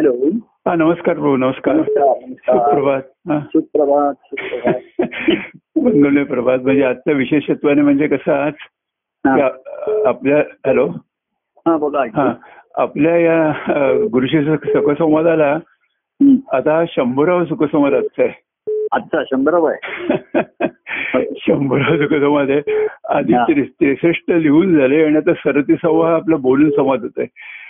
Hello. हा नमस्कार प्रभू नमस्कार. सुप्रभात. सुप्रभात सुप्रभात. मंगलमय प्रभात. म्हणजे आजचं विशेषत्वाने म्हणजे कसं आज आपल्या हॅलो. हा बोला हा. आपल्या या गुरुशी सुखसंवादाला. आता शंभरावं सुखसंवाद आजचा आहे. आजचा शंभरावा आहे? शंभरावं सुखसंवाद आहे. आधी. त्रे- त्रेसष्ट लिहून झाले आणि आता सरतीसावा आपला बोलून संवाद होत आहे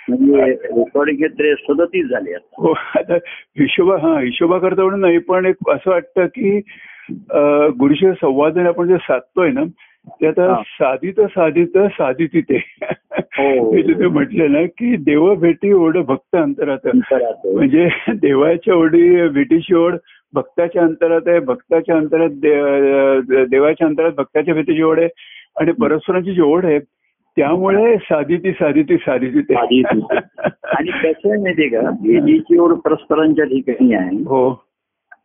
म्हणजे रेकॉर्डिंग सदतीस झाले हो आता हिशोबा हा हिशोबा करता म्हणून नाही पण एक असं वाटतं की गुरुशी संवादन आपण जे साधतोय ना ते आता. साधित साधित साधित ते हो. मी तिथे म्हटलं ना की देव भेटी ओढ भक्त अंतरात अंतरात. म्हणजे देवाच्या ओढी भेटीची ओढ भक्ताच्या अंतरात आहे भक्ताच्या अंतरात देवाच्या अंतरात भक्ताच्या भेटीची ओढ आहे आणि परस्परांची जी ओढ आहे त्यामुळे साधिती साधिती साधिती ते साधिती. आणि कसं आहे माहितीये का? भेटीची ओढ परस्परांच्या ठिकाणी आहे. हो.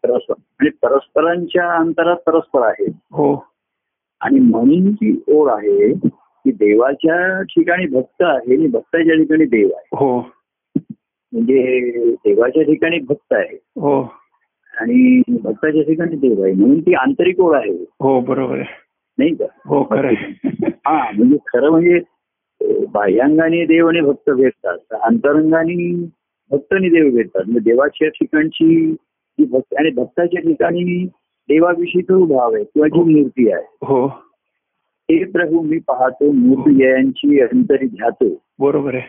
परस्पर आणि परस्परांच्या अंतरात परस्पर आहे. हो. आणि म्हणून जी ओढ आहे की देवाच्या ठिकाणी भक्त आहे आणि भक्ताच्या ठिकाणी देव आहे. हो. म्हणजे देवाच्या ठिकाणी भक्त आहे. हो. आणि भक्ताच्या ठिकाणी देव आहे. म्हणून ती आंतरिक ओढ आहे. हो बरोबर आहे. नाही का? हो खरं हा म्हणजे खरं म्हणजे बाह्यांगाने देव आणि भक्त भेटतात तर अंतरंगाने भक्त आणि देव भेटतात. म्हणजे देवाच्या ठिकाणची जी भक्त आणि भक्ताच्या ठिकाणी देवाविषयी जो भाव आहे किंवा जी मूर्ती आहे. हो. हे प्रभू मी पाहतो मूर्ती जयांची अंतरी ध्यातो बरोबर आहे.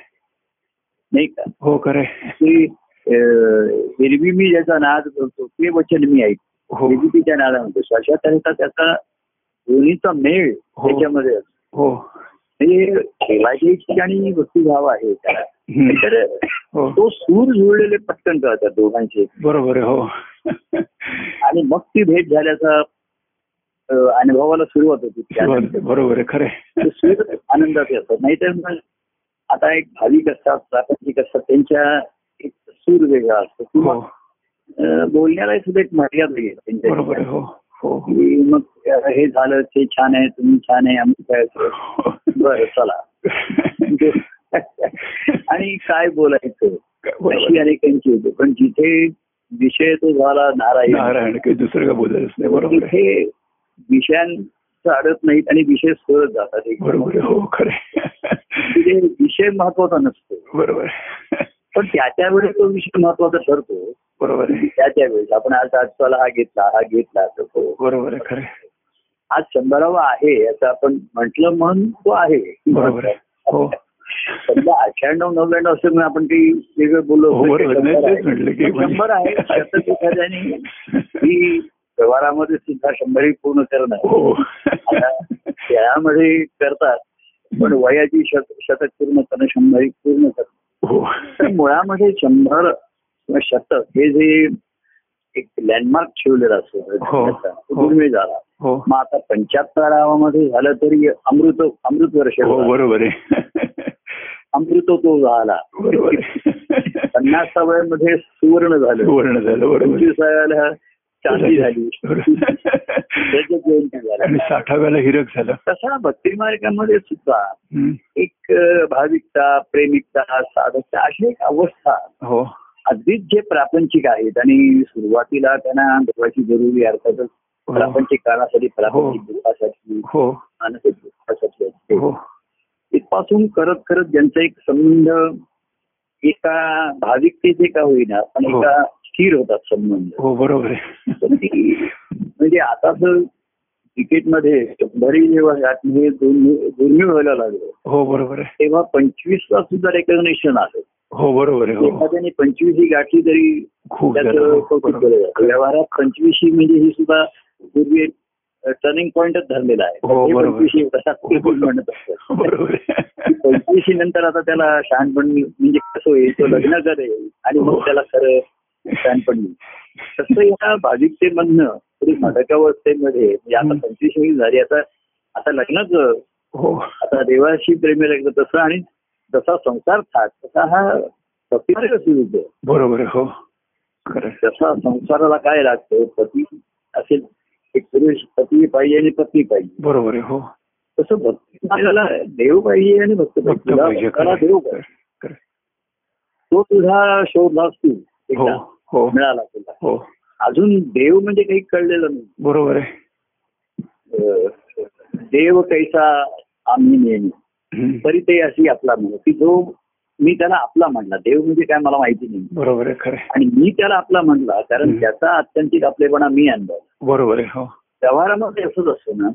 नाही का? हो खरं ते एरवी मी ज्याचा नाद करतो ते वचन मी ऐकतो. हो. नादा म्हणतो त्याचा दोन्हीचा मेळ हो. त्याच्यामध्ये असतो. हो. म्हणजे देवाच्या ठिकाणी भक्तिभाव आहे त्याला. तर हो. तो सूर जुळलेले पटकन कळतात दोघांचे. बरोबर हो. आणि मग ती भेट झाल्याचा अनुभवाला सुरुवात होती. बरोबर खरं सूर आनंदाचे असतात नाहीतर आता एक भाविक असतात प्रापंचिक असतात त्यांच्या एक सूर वेगळा असतो. किंवा हो. बोलण्याला सुद्धा एक मर्यादा येते त्यांच्या हो हो. की मग हे झालं ते छान आहे तुम्ही छान आहे आम्ही काय बरं चला. आणि काय बोलायचं? अशी अनेकांची होते. पण जिथे विषय तो झाला नारायण. नारायण काही दुसरं काय बोलायच नाही बरोबर तिथे विषयांचं अडत नाहीत आणि विषय सरळ जातात. एक बरोबर हो खरं. तिथे विषय महत्त्वाचा नसतो. बरोबर. पण त्या त्या वेळेस तो विषय महत्त्वाचा ठरतो. बरोबर आहे. त्या त्या वेळेस आपण आज आज चला हा घेतला हा घेतला तर तो. बरोबर आहे खरं. आज शंभरावा आहे असं आपण म्हटलं म्हणून तो आहे. बरोबर आहे. हो. समजा अठ्ठ्याण्णव नव्याण्णव असं म्हणून आपण काही वेगळं बोललो हो, की म्हणजे- शंभर आहे शतक एखाद्याने ही व्यवहारामध्ये सुद्धा शंभर ही पूर्ण करणं हो. त्यामध्ये करतात पण वयाची शत शतक पूर्ण करणं शंभर ही पूर्ण हो मुळामध्ये शंभर किंवा शतक हे जे एक लँडमार्क ठेवलेलं असतो. हो. दुर्मिळ झाला. हो. मग आता पंच्याहत्तरावामध्ये झालं तरी अमृत अमृत वर्ष हो. बरोबर आहे. अमृत तो झाला. पन्नासाव्यामध्ये सुवर्ण झालं. सुवर्ण झालं बरोबर. चांदी झाली. जयंती झाला साठाव्याला हिरक झालं. तसा भक्ती मार्गामध्ये सुद्धा. एक भाविकता प्रेमिकता साधकता अशी एक अवस्था हो. अगदीच जे प्रापंचिक आहेत आणि सुरुवातीला त्यांना देवाची जरुरी अर्थातच प्रापंचिक कारणासाठी प्रापंचिक दुःखासाठी हो. मानसिक दुःखासाठी असते. हो. तिथपासून करत करत ज्यांचा एक संबंध एका भाविकतेचे का होईना पण हो. एका स्थिर होतात संबंध. हो बरोबर म्हणजे आता तर क्रिकेटमध्ये शंभरी जेव्हा हे दुर्मिळ व्हायला लागलं. हो बरोबर आहे. तेव्हा पंचवीसला सुद्धा रेकग्नेशन आलं. हो बरोबर आहे हो. एखाद्याने पंचवीस ही गाठी तरी खूप झालं. त्याचं हो, व्यवहारात म्हणजे ही सुद्धा पूर्वी टर्निंग पॉइंटच धरलेला आहे. हो, हे. पंचवीशी आहे. पंचवीशी नंतर आता त्याला शहाणपण म्हणजे कसं होईल तो लग्न करेल आणि मग हो. त्याला खरं शहाणपण येईल. तसं या भाविकतेमधनं थोडी मादकावस्थेमध्ये म्हणजे आता हं. पंचवीशी झाली आता आता लग्नच हो आता देवाशी प्रेमी लागलं तसं आणि जसा संसार थाट तसा हा भक्तिमार्ग सुरू होतो बरोबर हो. जसा संसाराला काय लागतं पती असेल एक पुरुष पती पाहिजे आणि पत्नी पाहिजे बरोबर आहे हो तसं भक्ती देव पाहिजे आणि भक्त पाहिजे देव. पाहिजे. तो तुझा शोधलास तू हो एकदा हो. मिळाला तुला. हो. अजून देव म्हणजे काही कळलेलं नाही. बरोबर आहे. देव कैसा आम्ही नेहमी. तरी ते अशी आपला म्हणून की जो मी त्याला आपला म्हणला. देव म्हणजे काय मला माहिती नाही. बरोबर आहे खरं. आणि मी त्याला आपला म्हणला कारण. त्याचा अत्यंतिक आपलेपणा मी अनुभव बरोबर आहे हो. व्यवहारामध्ये असंच असतं ना.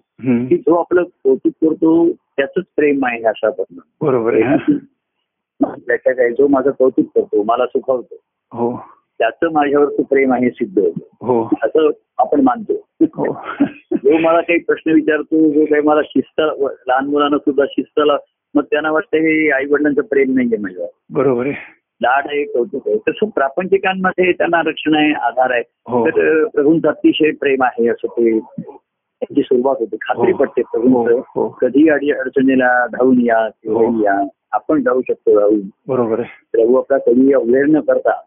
की जो आपलं कौतुक करतो त्याच प्रेम आहे अशा पण बरोबर आहे. त्याच्या काय जो माझं कौतुक करतो मला सुखवतो. हो. त्याचं माझ्यावरचं प्रेम आहे सिद्ध होतं. हो. असं आपण मानतो. हो. जो मला काही प्रश्न विचारतो जो काही मला शिस्त लहान मुलांना सुद्धा शिस्तला मग त्यांना वाटतं हे आई वडिलांचं प्रेम नाहीये माझ्यावर. बरोबर आहे. लाड आहे कौतुक आहे. तसं प्रापंचिकांमध्ये त्यांना रक्षण आहे आधार आहे. हो. तर प्रभूंचं अतिशय प्रेम आहे असं ते त्यांची सुरुवात होते. खात्री. पडते हो प्रभूंचं कधी अडी अडचणीला धावून या किंवा. या आपण जाऊ शकतो धावून. बरोबर प्रभू आपला कधी अवहेळ न करता.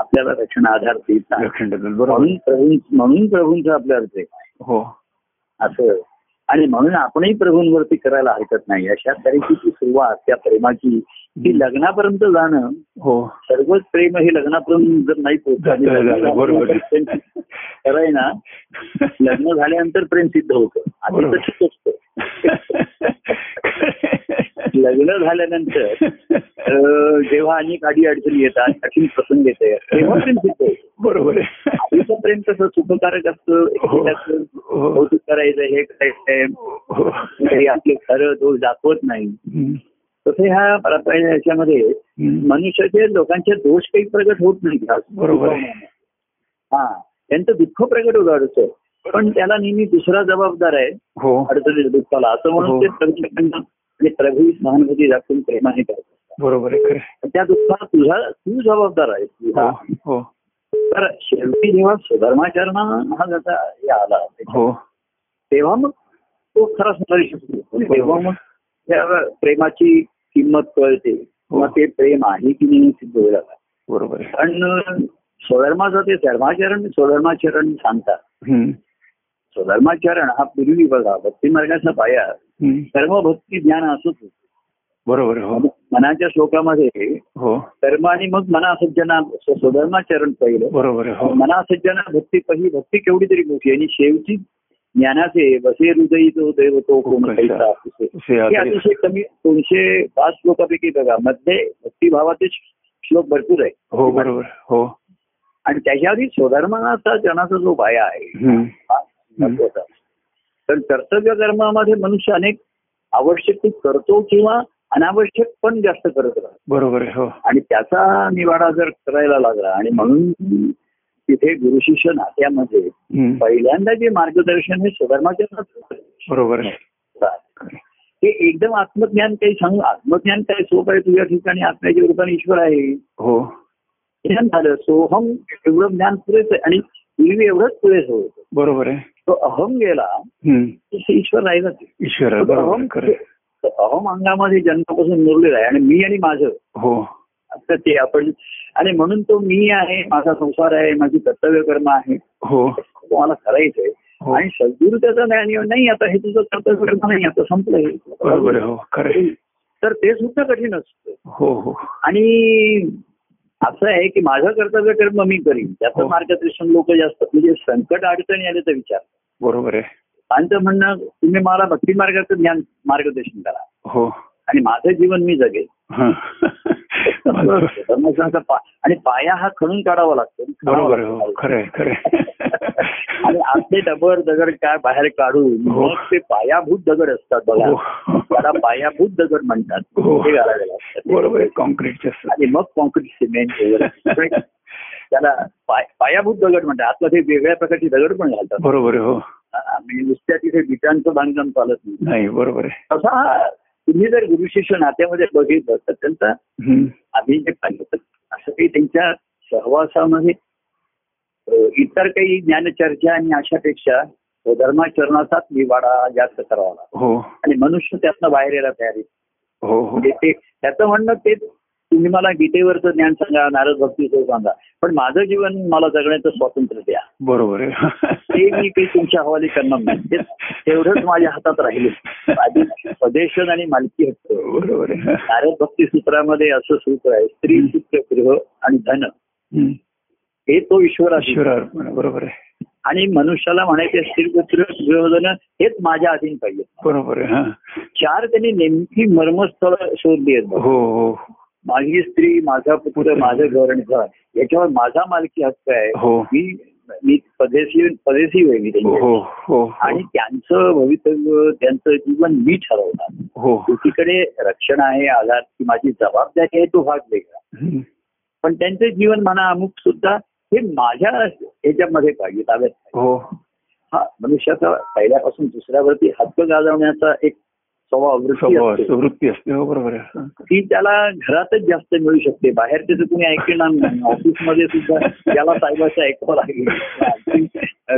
आपल्याला रक्षण आधार देत म्हणून प्रभू म्हणून प्रभूंचा आपल्यावर प्रेम आहे. हो. असं. आणि म्हणून आपणही प्रभूंवरती करायला हरकत नाही. अशा तऱ्हेची सुरुवात त्या प्रेमाची की लग्नापर्यंत जाणं हो. सर्वच प्रेम हे लग्नापर्यंत जर नाही पोहोचलं आणि झालं, लग्न झालं, बरोबर. झाल्यानंतर प्रेम खरं आहे ना लग्न झाल्यानंतर प्रेम सिद्ध होतं. आधी. तसंच असतं. लग्न झाल्यानंतर जेव्हा अनेक अडी अडचणी येतात कठीण प्रसंग येते. तेव्हा प्रेम सिद्ध बरोबर आहे. आधीचं प्रेम कसं सुखकारक असतं एकमेकाचं हो. कौतुक करायचं हे करायचं हो. आपले खरं दोष दाखवत नाही. तसे ह्या याच्यामध्ये. मनुष्याचे लोकांचे दोष काही प्रगट होत नाही. बरोबर. हा. त्यांचं दुःख प्रगट होतं पण त्याला नेहमी दुसरा जबाबदार आहे. हो. अडचणीच्या दुःखाला. असं म्हणून हो. ते प्रभू सहानुभूती दाखवून प्रेमाने करतात. बरोबर आहे खरं त्या दुःखाला तुझा तू जबाबदार आहे तुझा हो. हो तर शेवटी जेव्हा सुधर्माचरण हा हे आला हो. तेव्हा मग तो खरा सुधारू शकतो. आणि तेव्हा मग त्या प्रेमाची किंमत कळते. किंवा ते प्रेम आहे की नाही सिद्ध लागतं. बरोबर पण स्वधर्माचं ते धर्माचरण स्वधर्माचरण सांगतात. स्वधर्माचरण हा पूर्वी बघा भक्ती मार्गाचा पाया. कर्म भक्ती ज्ञान असंच होतं. बरोबर. हो. मनाच्या श्लोकामध्ये हो. कर्म आणि मग मना सज्जना स्वधर्माचरण पहिलं. बरोबर. हो. मना सज्जना भक्ती पहिली भक्ती केवढी तरी मोठी आणि शेवटी ज्ञानाचे बसे हृदयी तो देव तो कोण. अतिशय कमी दोनशे पाच श्लोकापैकी बघा. मध्ये भक्तिभावाचे श्लोक भरपूर आहे. हो बरोबर हो. आणि त्याच्या आधी स्वधर्माचा जनाचा जो पाया आहे महत्त्वाचा तर कर्तव्य कर्मामध्ये मनुष्य अनेक आवश्यक ते करतो किंवा अनावश्यक पण जास्त करत राहतो बरोबर आहे. हो. आणि त्याचा निवाडा जर करायला लागला आणि म्हणून तिथे गुरु शिष्य नात्यामध्ये. पहिल्यांदा जे मार्गदर्शन हे स्वधर्माच्या बरोबर हे एकदम आत्मज्ञान काही सांगू आत्मज्ञान काय सोप आहे तुझ्या ठिकाणी? आत्म्याच्या रूपाने ईश्वर आहे. हो. ज्ञान झालं सोहम एवढं ज्ञान पुरेच आहे आणि पूर्वी एवढंच पुरेसं होतं. बरोबर आहे. तो अहम गेला ईश्वर राहिला ईश्वर आहे. अहम अंगामध्ये जन्मापासून मुरलेला आहे. आणि मी आणि माझं. हो. आता ते आपण आणि म्हणून तो मी आहे माझा संसार आहे माझी कर्तव्य कर्म आहे. हो. तुम्हाला करायचंय. हो. आणि सद्गुरु त्याचा ज्ञान नाही आता हे तुझं कर्तव्य कर्म नाही आता संपलंय. हो. तर ते सुद्धा कठीण असतं. हो हो. आणि असं आहे की माझं कर्तव्य कर्म मी करीन. त्याचं हो. मार्गदर्शन लोक जास्त म्हणजे संकट अडचणी आले तर विचार. बरोबर आहे. त्यांचं म्हणणं तुम्ही मला भक्ती मार्गाचं ज्ञान मार्गदर्शन करा हो आणि माझं जीवन मी जगेल हा. आणि पाया हा खणून काढावा लागतो बरोबर. हो. आणि आतले डबर दगड काय बाहेर काढून हो. मग ते पायाभूत दगड असतात बघा हो. त्याला पायाभूत दगड म्हणतात हो. ते घालावे लागतात बरोबर कॉन्क्रीटचे. आणि मग कॉन्क्रीट सिमेंट वगैरे त्याला पाय- पायाभूत दगड म्हणतात आतमध्ये वेगळ्या प्रकारची दगड पण घालतात बरोबर. हो म्हणजे नुसत्या तिथे विटांचं बांधकाम चालत नाही. नाही बरोबर आहे. तसा हा तुम्ही जर गुरु शिष्य नात्यामध्ये बघितलं तर त्यांचा. आम्ही जे पाहिलं तर असं काही त्यांच्या सहवासामध्ये इतर काही ज्ञानचर्चा आणि अशापेक्षा धर्माचरणाचाच निवाडा जास्त करावा लागतो. हो. आणि मनुष्य त्यातनं बाहेर यायला तयार आहे. हो हो. म्हणजे ते त्याचं म्हणणं ते तुम्ही मला गीतेवरचं ज्ञान सांगा नारद भक्तीचं सांगा. पण माझं जीवन मला जगण्याचं स्वातंत्र्य द्या. बरोबर ते मी काही तुमच्या हवाली करणार नाही. तेवढंच माझ्या हातात राहिले. आधी स्वदेशन आणि मालकी हक्क. बरोबर नारद भक्ती सूत्रामध्ये असं सूत्र आहे स्त्री पुत्र गृह आणि धन. हे तो ईश्वर बरोबर आहे. आणि मनुष्याला म्हणायचे स्त्री पुत्र गृहधन हेच माझ्या अधीन पाहिजे. बरोबर आहे चार त्यांनी नेमकी मर्मस्थळ शोधली आहेत. हो हो. माझी स्त्री माझा पुत्र माझं घर आणि घर याच्यावर माझा मालकी हक्क आहे. हो. मी मी पदेशी पदेशी होईल मी हो त्यांच्या हो. आणि त्यांचं भवितव्य त्यांचं जीवन मी ठरवणार. एकीकडे रक्षण आहे आधार की माझी जबाबदारी आहे तो भाग वेगळा. पण त्यांचं जीवन म्हणा अमुक सुद्धा हे माझ्या ह्याच्यामध्ये पाहिजे ताब्यात. हो. हा मनुष्याचा पहिल्यापासून दुसऱ्यावरती हक्क गाजवण्याचा एक स्वभाव वृत्ती असते. हो बरोबर ती त्याला घरातच जास्त मिळू शकते. बाहेर त्याचं कुणी ऐकणार नाही. ऑफिसमध्ये सुद्धा त्याला साहेबाचं ऐकावं लागेल.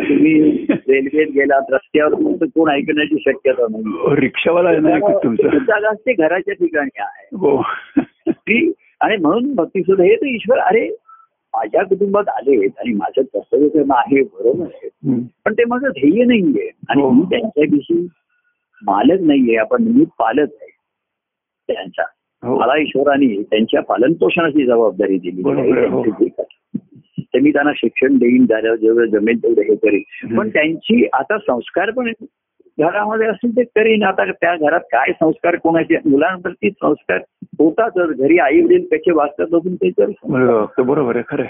तुम्ही रेल्वेत गेलात रस्त्यावर तुमचं कोण ऐकण्याची शक्यता नाही. हो, रिक्षावाला जागा असते घराच्या ठिकाणी आहे. हो. ती आणि म्हणून भक्ती सुद्धा हे तर ईश्वर अरे माझ्या कुटुंबात आले आणि माझं कर्तव्य करणं आहे बरोबर आहे. पण ते माझं ध्येय नाहीये. आणि. मी त्यांच्याविषयी मालक नाहीये आपण मी पालक आहे त्यांचा हो मला ईश्वराने त्यांच्या पालन पोषणाची जबाबदारी दिली आहे, हो. ते मी त्यांना शिक्षण देईन झालं जेवढं जमेल तेवढं हे करीन. पण त्यांची आता संस्कार पण घरामध्ये असतील ते करीन आता त्या घरात काय संस्कार कोणाचे मुलांवरती संस्कार होतातच घरी आई वडील कसे वागतात बघून ते तर बरोबर आहे खरं.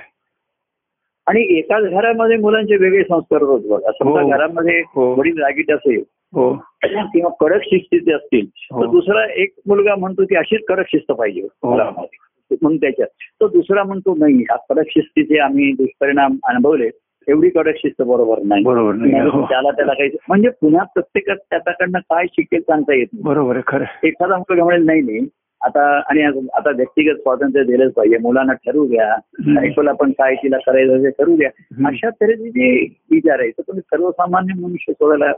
आणि एकाच घरामध्ये मुलांचे वेगळे संस्कार होत बघ समजा हो. घरामध्ये. वडील रागीट असेल किंवा कडक शिस्तीचे असतील हो. तर दुसरा एक मुलगा म्हणतो की अशीच कडक शिस्त पाहिजे हो. म्हणून त्याच्यात तो दुसरा म्हणतो नाही हा कडक शिस्तीचे आम्ही दुष्परिणाम अनुभवले एवढी कडक शिस्त बरोबर नाही बरोबर नाही, हो. त्याला त्याला काही म्हणजे पुन्हा प्रत्येकात त्याच्याकडनं काय शिकेल सांगता येत नाही बरोबर खरं. एखादा मुलगा म्हणेल नाही नाही आता आणि आता व्यक्तिगत स्वातंत्र्य दिलंच पाहिजे मुलांना ठरवू द्या. बायकोला पण काय तिला करायचं करू द्या. अशा तऱ्हेचे जे विचार आहे तर तुम्ही सर्वसामान्य मनुष्य सोडायला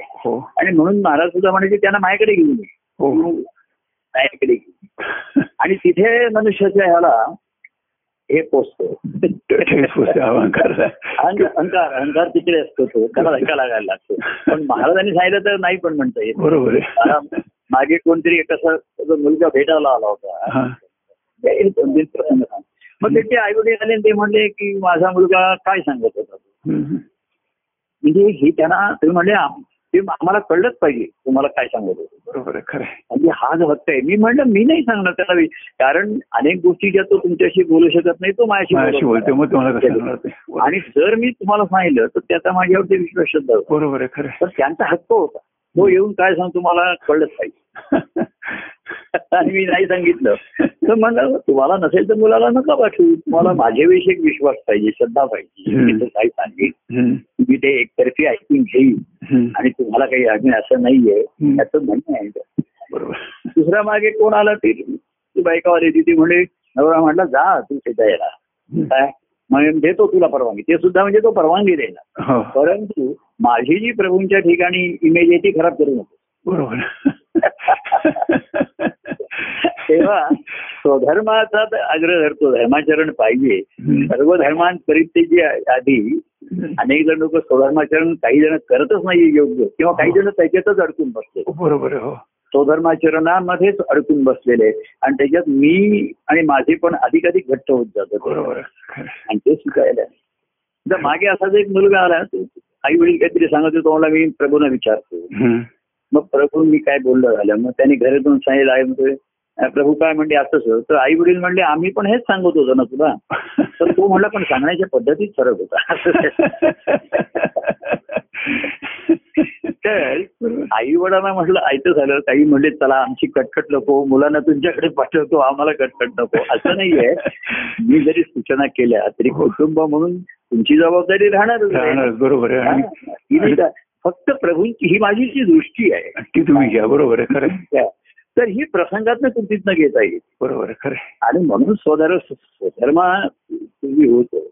हो. आणि म्हणून महाराज सुद्धा म्हणायचे त्यांना माझ्याकडे घेऊन ये. हो. माझ्याकडे घेऊन आणि तिथे मनुष्याच्या ह्याला हे पोचतो. अहंकार. अहंकार तिकडे असतो तो. त्याला धक्का लागायला लागतो. पण महाराजांनी सांगितलं तर नाही पण म्हणता येत. बरोबर मागे कोणतरी एक असं मुलगा भेटायला आला होता. दोन तीन प्रसंग सांग. मग त्याचे आई वडील आले ते म्हणले की माझा मुलगा काय सांगत होता. म्हणजे हे त्यांना तुम्ही म्हणले ते आम्हाला कळलंच पाहिजे तुम्हाला काय सांगत होतो. बरोबर खरं. म्हणजे हा जो हक्क आहे मी म्हणलं मी नाही सांगणार त्याला कारण अनेक गोष्टी ज्या तो तुमच्याशी बोलू शकत नाही तो माझ्याशी बोलत तुम्हाला आणि जर मी तुम्हाला सांगितलं तर त्याचा माझ्यावरती विश्वास श्रद्धा बरोबर आहे खरं तर त्यांचा हक्क होता. तो येऊन काय सांगतो मला कळलंच पाहिजे. आणि मी नाही सांगितलं. तर म्हणलं तुम्हाला नसेल तर मुलाला नका पाठवू. तुम्हाला माझ्याविषयी एक विश्वास पाहिजे श्रद्धा पाहिजे. हम्म. मी तर काही सांगेन. मी ते एकतर्फी ऐकून घेईन. आणि तुम्हाला काही अजून असं नाहीये. त्याचं म्हणणं आहे बरोबर. दुसऱ्या मागे कोण आला ती ती बायकावाली ती ती म्हणे नवरा म्हटला जा तू त्याच्या याला हम्म. काय? मग देतो तुला परवानगी. ते सुद्धा म्हणजे तो परवानगी देणार हो. परंतु माझी जी प्रभूंच्या ठिकाणी इमेज आहे ती खराब करू नको. बरोबर. तेव्हा स्वधर्माचा आग्रह धरतो धर्माचरण पाहिजे. सर्व धर्मांपरित्यजी आधी अनेक जण लोक स्वधर्माचरण काही जण करतच नाही योग्य किंवा काही जण त्याच्यातच अडकून बसले. बरोबर हो. स्वधर्माचरणामध्येच अडकून बसलेले आणि त्याच्यात मी आणि माझे पण अधिकाधिक घट्ट होत जातात. बरोबर. आणि ते शिकायला तर मागे असाच एक मुलगा आला आई वडील काहीतरी सांगत होतो मला मी प्रभूंना विचारतो. मग प्रभू मी काय बोललो झालं? मग त्यांनी घरातून सांगितलं आहे म्हणतोय "अं, प्रभू काय म्हणले असंच तर आई वडील म्हणले आम्ही पण हेच सांगत होतो ना तुला. तर तो म्हणला पण सांगण्याच्या पद्धतीत फरक होता. तर आई वडिलांना म्हटलं आयतं झालं. काही म्हणले चला आमची कटकट नको. मुलांना तुमच्याकडे पाठवतो. आम्हाला कटकट नको. असं नाहीये. मी जरी सूचना केल्या तरी कुटुंब म्हणून तुमची जबाबदारी. राहणार बरोबर हा? ही? फक्त प्रभूंची ही माझी जी दृष्टी आहे. ती तुम्ही घ्या बरोबर आहे खरं आहे. तर ही प्रसंगातनं कुठीतनं घेता येईल. बरोबर खरं. आणि म्हणून स्वधर्म स्वधर्मा पूर्वी होतो.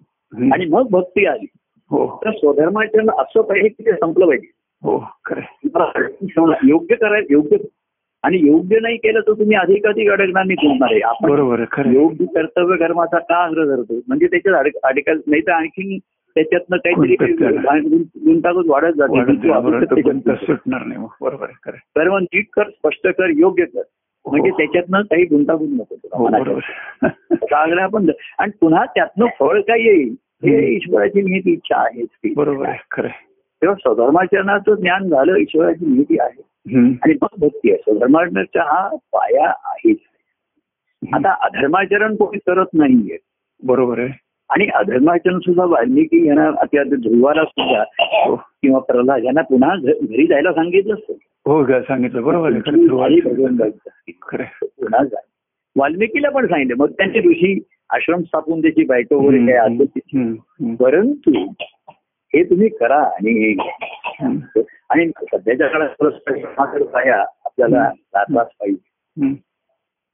आणि मग भक्ती आली. हो. तर स्वधर्माचरण असं पाहिजे की ते संपलं पाहिजे. हो खरं योग्य करायचं योग्य आणि योग्य नाही केलं तर तुम्ही अधिकाधिक अडकणार नाही तुमणार आहे आपण बरोबर. योग्य कर्तव्य कर्माचा का आग्रह धरतो म्हणजे त्याच्यात अडक अडकल नाही तर आणखी त्याच्यातनं काहीतरी गुंतागुंत वाढत जाते बरोबर आहे. तो त्याच्यात गुंता सुटणार नाही मग. नीट कर स्पष्ट कर योग्य कर म्हणजे हो. त्याच्यातनं काही गुंतागुंत नको हो आग्रह आपण आणि पुन्हा त्यातनं फळ काय येईल हे. ईश्वराची निहिती इच्छा आहे ती. बरोबर आहे खरं. तेव्हा स्वधर्माचरणाचं ज्ञान झालं ईश्वराची निहिती आहे. आणि मग भक्ती आहे स्वधर्माचरणाचा हा पाया आहेच आता अधर्माचरण कोणी करत नाहीये बरोबर आहे आणि अधर्माचरण सुद्धा वाल्मिकी यांना आता ध्रुवाला सुद्धा किंवा प्रल्हाद यांना पुन्हा घरी जायला सांगितलं असतं हो सांगितलं बरोबर. पुन्हा जा वाल्मिकीला पण सांगितलं मग त्यांचे ऋषी आश्रम स्थापून त्याची बायको वगैरे काय. हम्म. परंतु हे तुम्ही करा आणि. आणि सध्याच्या काळात पाया आपल्याला पाहिजे.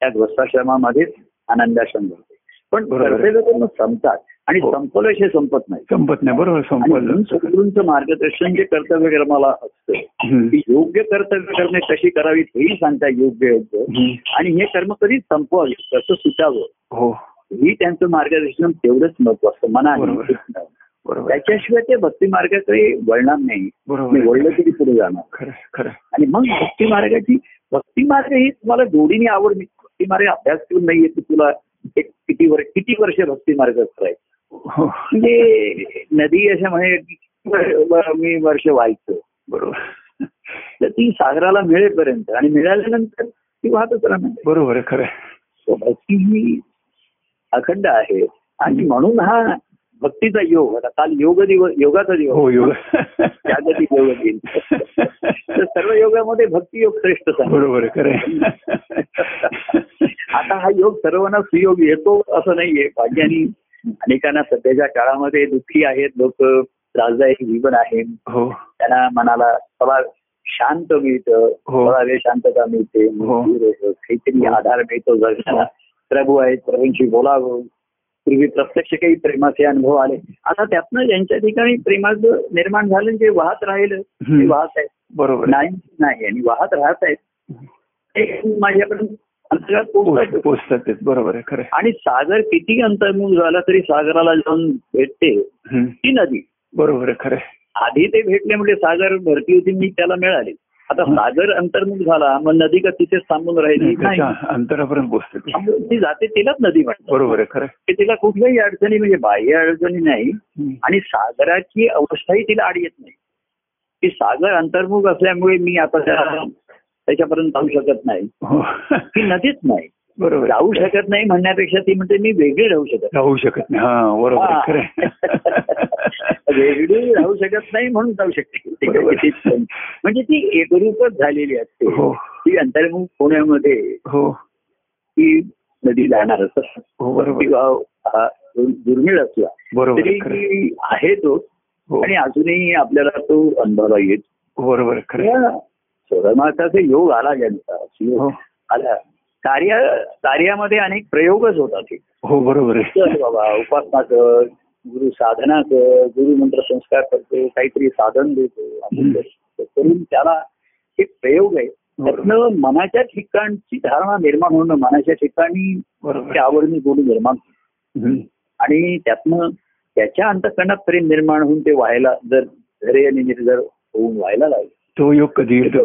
त्या ग्रस्ताश्रमामध्येच आनंदाश्रम घडते पण. कर्तव्य संपतात आणि हो. संपल्याशिवाय संपत नाही संपत नाही बरोबर संपलं सद्गुरूंचं मार्गदर्शन जे कर्तव्य कर्माला असतं योग्य कर्तव्य करणे कशी करावीत हेही सांगता योग्य योग्य. आणि हे कर्म कधी संपवावे कसं सुटावं हो ही त्यांचं मार्गदर्शन तेवढंच महत्त्व असतं मनाने बरोबर. बरोबर आहे. त्याच्याशिवाय ते भक्ती मार्गाकडे वळणार नाही. वळलं तरी पुढे जाणार. आणि मग भक्ती मार्गाची भक्ती मार्ग ही तुम्हाला जोडीने आवड भक्ती मार्ग अभ्यास करून नाहीये की तुला किती वर्ष किती वर्ष भक्ती मार्ग करायचं? हो. म्हणजे नदी अशा म्हणे की वर- मी वर्ष व्हायचं. बरोबर. तर ती सागराला मिळेपर्यंत आणि मिळाल्यानंतर ती वाहतच राहणार बरोबर आहे खरं भक्ती ही अखंड आहे. आणि म्हणून हा भक्तीचा योग आता काल योग दिवस योगाचा दिवस. हो योग. जागतिक योग दिन. तर सर्व योगामध्ये भक्ती योग श्रेष्ठ बरोबर खरं. आता हा योग सर्वांना सुयोग येतो असं नाहीये भाग्यानी अनेकांना सध्याच्या काळामध्ये दुःखी आहेत लोक त्रासदायक जीवन आहे हो त्यांना मनाला थोडा शांत मिळतं हो. थोडा वेळ शांतता मिळते हो. काहीतरी. आधार मिळतो जगण्याला प्रभू आहेत प्रभूंशी बोलावं पूर्वी प्रत्यक्ष काही प्रेमाचे अनुभव आले आता त्यातनं ज्यांच्या ठिकाणी प्रेमाचं निर्माण झालं जे वाहत राहिलं ते. वाहत आहे बरोबर. नाही नाही आणि वाहत राहत आहेत माझ्याकडून अंतरात पोचतात बरोबर आहे खरं. आणि सागर किती अंतर्मुख झाला तरी सागराला जाऊन भेटते. ती नदी बरोबर आहे खरं. आधी ते भेटले म्हणजे सागर भरती होती मी त्याला मिळाली आता सागर अंतर्मुख झाला मग नदी का तिथेच थांबून राहिली अंतरापर्यंत पोचते ती. जाते तिलाच नदी म्हणतात बरोबर आहे खरं तिला कुठल्याही अडचणी म्हणजे बाह्य अडचणी नाही. आणि सागराची अवस्थाही तिला आड येत नाही की सागर अंतर्मुख असल्यामुळे मी आता त्याच्यापर्यंत जाऊ शकत नाही. हो. ती नदीच नाही. बरोबर. जाऊ शकत नाही म्हणण्यापेक्षा ती म्हणते मी वेगळी राहू शकत नाही. राहू शकत नाही. हा बरोबर खरं. वेगळी राहू शकत नाही म्हणून जाऊ शकते. म्हणजे ती एकरूपच झालेली असते. हो. ती अंतर्मुख होण्यामध्ये हो. ती नदी जाणार हो दुर्मिळ असला बरोबर तरी आहे. खरं. ती. आणि अजूनही आपल्याला तो अनुभवला येत बरोबर स्वधर्माचा योग आला ज्यांचा हो आला कार्य कार्यामध्ये अनेक प्रयोगच होतात हे. हो बरोबर बाबा उपासना कर गुरु साधना कर गुरु मंत्र संस्कार करतो काहीतरी साधन देतो. करून त्याला एक प्रयोग आहे त्यातनं मनाच्या ठिकाणची धारणा निर्माण होणं मनाच्या ठिकाणी आवडणी गोडी निर्माण. आणि त्यातनं त्याच्या अंतकरणात प्रेम निर्माण होऊन ते व्हायला जर धैर्य आणि निर्जर होऊन व्हायला लागले तो योग कधी येतो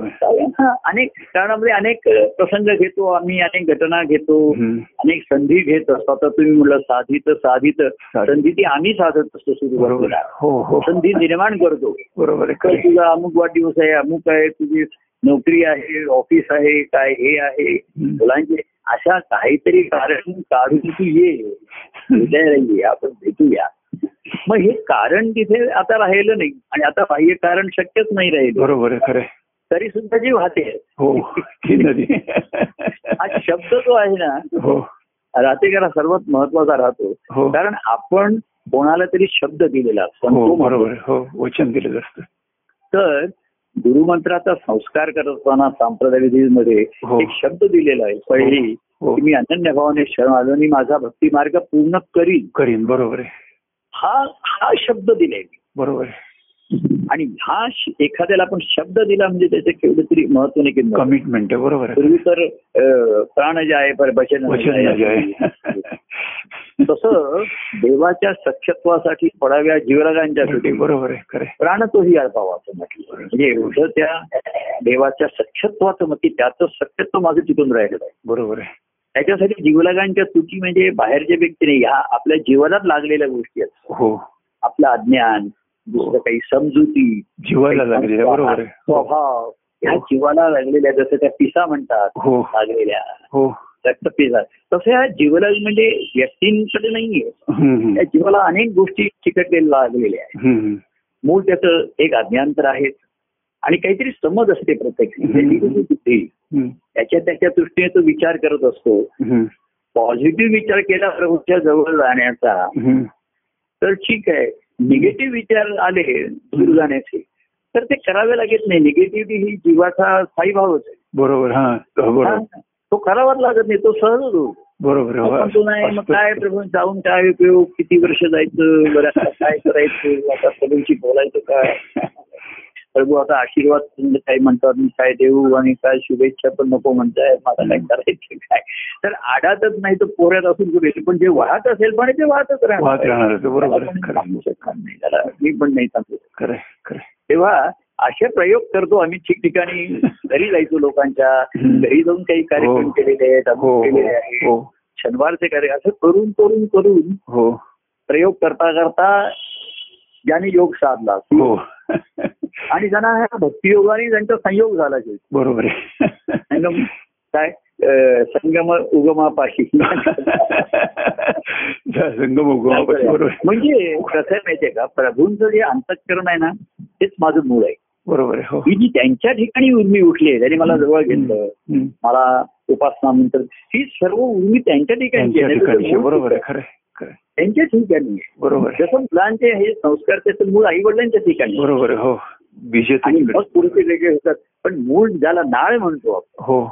अनेक कारणामध्ये अनेक प्रसंग घेतो आम्ही अनेक घटना घेतो. अनेक संधी घेत असतो. आता तुम्ही म्हणलं साधित साधित. संधी ती आम्ही साधत असतो बरोबर सुरुवातीला हो हो. संधी निर्माण करतो. बरोबर. तुझा अमुक वाढदिवस आहे अमुक आहे तुझी नोकरी आहे ऑफिस आहे काय हे आहे. मुलांचे अशा काहीतरी कारण काढून तू ये. आपण भेटूया. मग हे कारण तिथे आता राहिलं नाही आणि आता बाह्य कारण शक्यच नाही राहिलं. बरोबर आहे खरं. तरी सुद्धा जी वाहते हो नदी हा शब्द जो आहे ना हो. राहतेकरा सर्वात महत्त्वाचा राहतो. हो. कारण आपण कोणाला तरी शब्द दिलेला असतो हो. बरोबर. हो वचन दिलं असतं तर गुरुमंत्राचा संस्कार करत असताना सांप्रदायिक विधीमध्ये हो. एक शब्द दिलेला आहे पहिली मी अनन्य भावाने शरण आलो आणि माझा भक्ती मार्ग पूर्ण करीन. करीन बरोबर आहे. हा हा शब्द दिलाय बरोबर. आणि श- एखाद्याला आपण शब्द दिला म्हणजे त्याचे केवढे तरी महत्त्व नाही कमिटमेंट आहे बरोबर पूर्वी तर प्राण जे आहे तसं देवाच्या सख्यत्वासाठी पडाव्या जीवरागांच्यासाठी बरोबर आहे. प्राण तोही अर्पावा असं म्हटलं. म्हणजे एवढं त्या देवाच्या सख्यत्वाचं मग की त्याचं सख्यत्व माझं टिकून राहिलेलं आहे. बरोबर आहे. त्याच्यासाठी जीवलागांच्या तुटी म्हणजे बाहेरच्या व्यक्ती नाही ह्या आपल्या जीवनात लागलेल्या गोष्टी आहेत. हो. आपलं अज्ञान दुसरं काही समजुती जीवाला लागलेलं आहे, बरोबर हो. स्वभाव ह्या जीवाला लागलेल्या जसं त्या पिसा म्हणतात हो. लागलेल्या. हो. रक्तपिसा तसं ह्या जीवला म्हणजे व्यक्तींकडे नाहीये. त्या जीवाला अनेक गोष्टी चिकटलेल्या लागलेल्या आहेत. मूळ त्याचं एक अज्ञान तर आहेच आणि काहीतरी समज असते प्रत्येक. बुद्धी? त्याच्या त्याच्या दृष्टीने तो विचार करत असतो. पॉझिटिव्ह विचार केला प्रभूच्या जवळ जाण्याचा. तर ठीक आहे. निगेटिव्ह विचार आले दूर जाण्याचे तर ते करावे लागत नाही. निगेटिव्हिटी ही जीवाचा स्थायी भावच आहे. बरोबर तो करावाच लागत नाही तो सहजच होतो. बरोबर. मग हो, मग. काय प्रभू जाऊन काय उपयोग? किती वर्ष जायचं? बरं काय करायचं? आता प्रभूंशी बोलायचं काय? प्रभू आता आशीर्वाद तुमचे काय म्हणतात मी काय देऊ आणि काय शुभेच्छा पण नको म्हणताय मला काय करायचं काय तर आडातच नाही तर पोऱ्यात असून कुठे पण जे वाहत असेल पण ते वाहतच वाहत राहणार बरोबर. सांगू शकणार नाही त्याला मी पण नाही सांगू शकत. तेव्हा असे प्रयोग करतो आम्ही ठिकठिकाणी घरी जायचो लोकांच्या. घरी जाऊन काही कार्यक्रम हो. केलेले आहेत हो अमुक केलेले हो आहेत हो शनिवारचे कार्य असं करून करून करून हो प्रयोग करता करता ज्यांनी योग साधला. हो. आणि ज्यांना ह्या भक्तियोगाने ज्यांचा संयोग झाला बरोबर काय संगम उगमापाशी. संगम उगमापासून बरोबर. म्हणजे कसं आहे माहितीये का? प्रभूंचं जे अंतःकरण आहे ना तेच माझं मूळ आहे. बरोबर आहे हो. ही जी त्यांच्या ठिकाणी उर्मी उठली आहे त्यांनी मला जवळ घेतलं. मला उपासना नंतर ही सर्व उर्मी त्यांच्या ठिकाणी बरोबर आहे खरं. त्यांच्या ठिकाणी. बरोबर जसं मुलांचे हे संस्कार त्याचं मूळ आई वडिलांच्या ठिकाणी. बरोबर हो आणि मग पुढचे वेगळे होतात पण मूळ ज्याला नाळ म्हणतो आपण, हो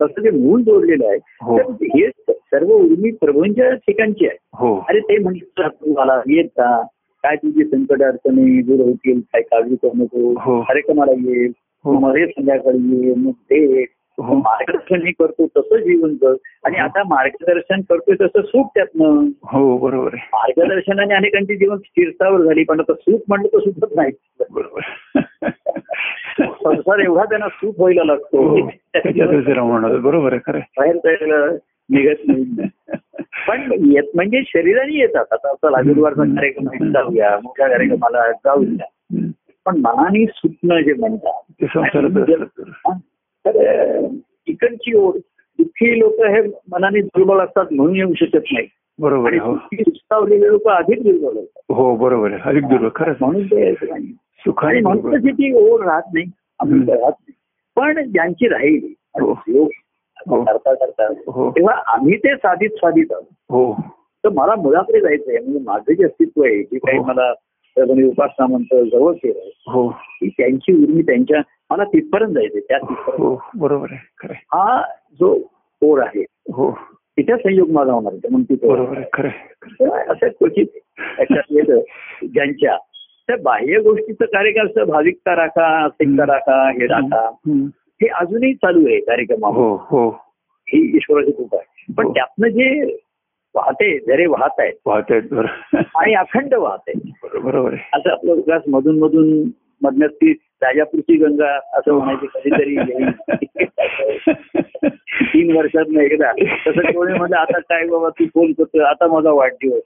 तसं ते मूळ जोडलेलं आहे हो. तर हे सर्व उर्मी प्रभूंच्या ठिकाणची आहे हो अरे ते म्हणतात तू मला येत का काय तुझी संकट अडचणी दूर होतील काय काळजी करू नको हो. कार्यक्रमाला येईल हो. मग संध्याकाळी ये मग ते. मार्गदर्शन मी करतो तसं जीवन कर आणि आता मार्गदर्शन करतोय तसं सुख त्यातनं. हो बरोबर मार्गदर्शनाने अनेकांची जीवन स्थिरतावर झाली पण आता सुख म्हणलं तर सुखच नाही. बरोबर. संसार एवढा त्यांना सुख व्हायला लागतो. हो. बरोबर आहे खरं. बाहेर जायला निघत नाही. पण येत म्हणजे शरीराने येतात. आता असं लागूदवारचा कार्यक्रम जाऊया. मोठ्या कार्यक्रमाला जाऊया. पण मनाने सुटणं जे म्हणतात. तर इकडची ओढ दुःखी लोक हे मनाने दुर्बल असतात म्हणून येऊ शकत नाही. बरोबर आहे हो. सुस्तावलेले लोक अधिक दुर्बल असतात हो बरोबर आहे अधिक दुर्बल खरंच. म्हणून ते सुखाने म्हणून ती ओढ राहत नाही आम्ही. राहत नाही. पण ज्यांची राहील हो. हो. करता करता तेव्हा आम्ही ते साधित स्वाधित आहोत. हो. तर मला मुलाकडे जायचंय म्हणजे माझं जे अस्तित्व आहे जे काही. मला उपासना म्हणतं जवळ केलं हो. ती त्यांची उर्मी त्यांच्या मला तिथपर्यंत जायचंय त्या तिथपर्यंत. हो बरोबर आहे. हा जो ओढ आहे हो. तिथे संयोग माझा होणार म्हणून तिथे बरोबर आहे असं क्वचित येतं ज्यांच्या त्या बाह्य गोष्टीचं कार्यक्रम असं भाविकता राखा आस्तिकता राखा हे राखा. हे अजूनही चालू आहे कार्यक्रमावर हो हो. ही ईश्वराची कृपा आहे. पण. त्यातनं जे वाहते झरे वाहत आहेत. वाहत आहेत आणि अखंड वाहत आहेत. बरोबर आहे. असं आपलं विकास मधून मधून मधनं ती राजापूरची गंगा असं म्हणायची कधीतरी. तीन वर्षात एकदा. तसं कोणी म्हणजे आता काय बाबा तू फोन करतो आता माझा वाढदिवस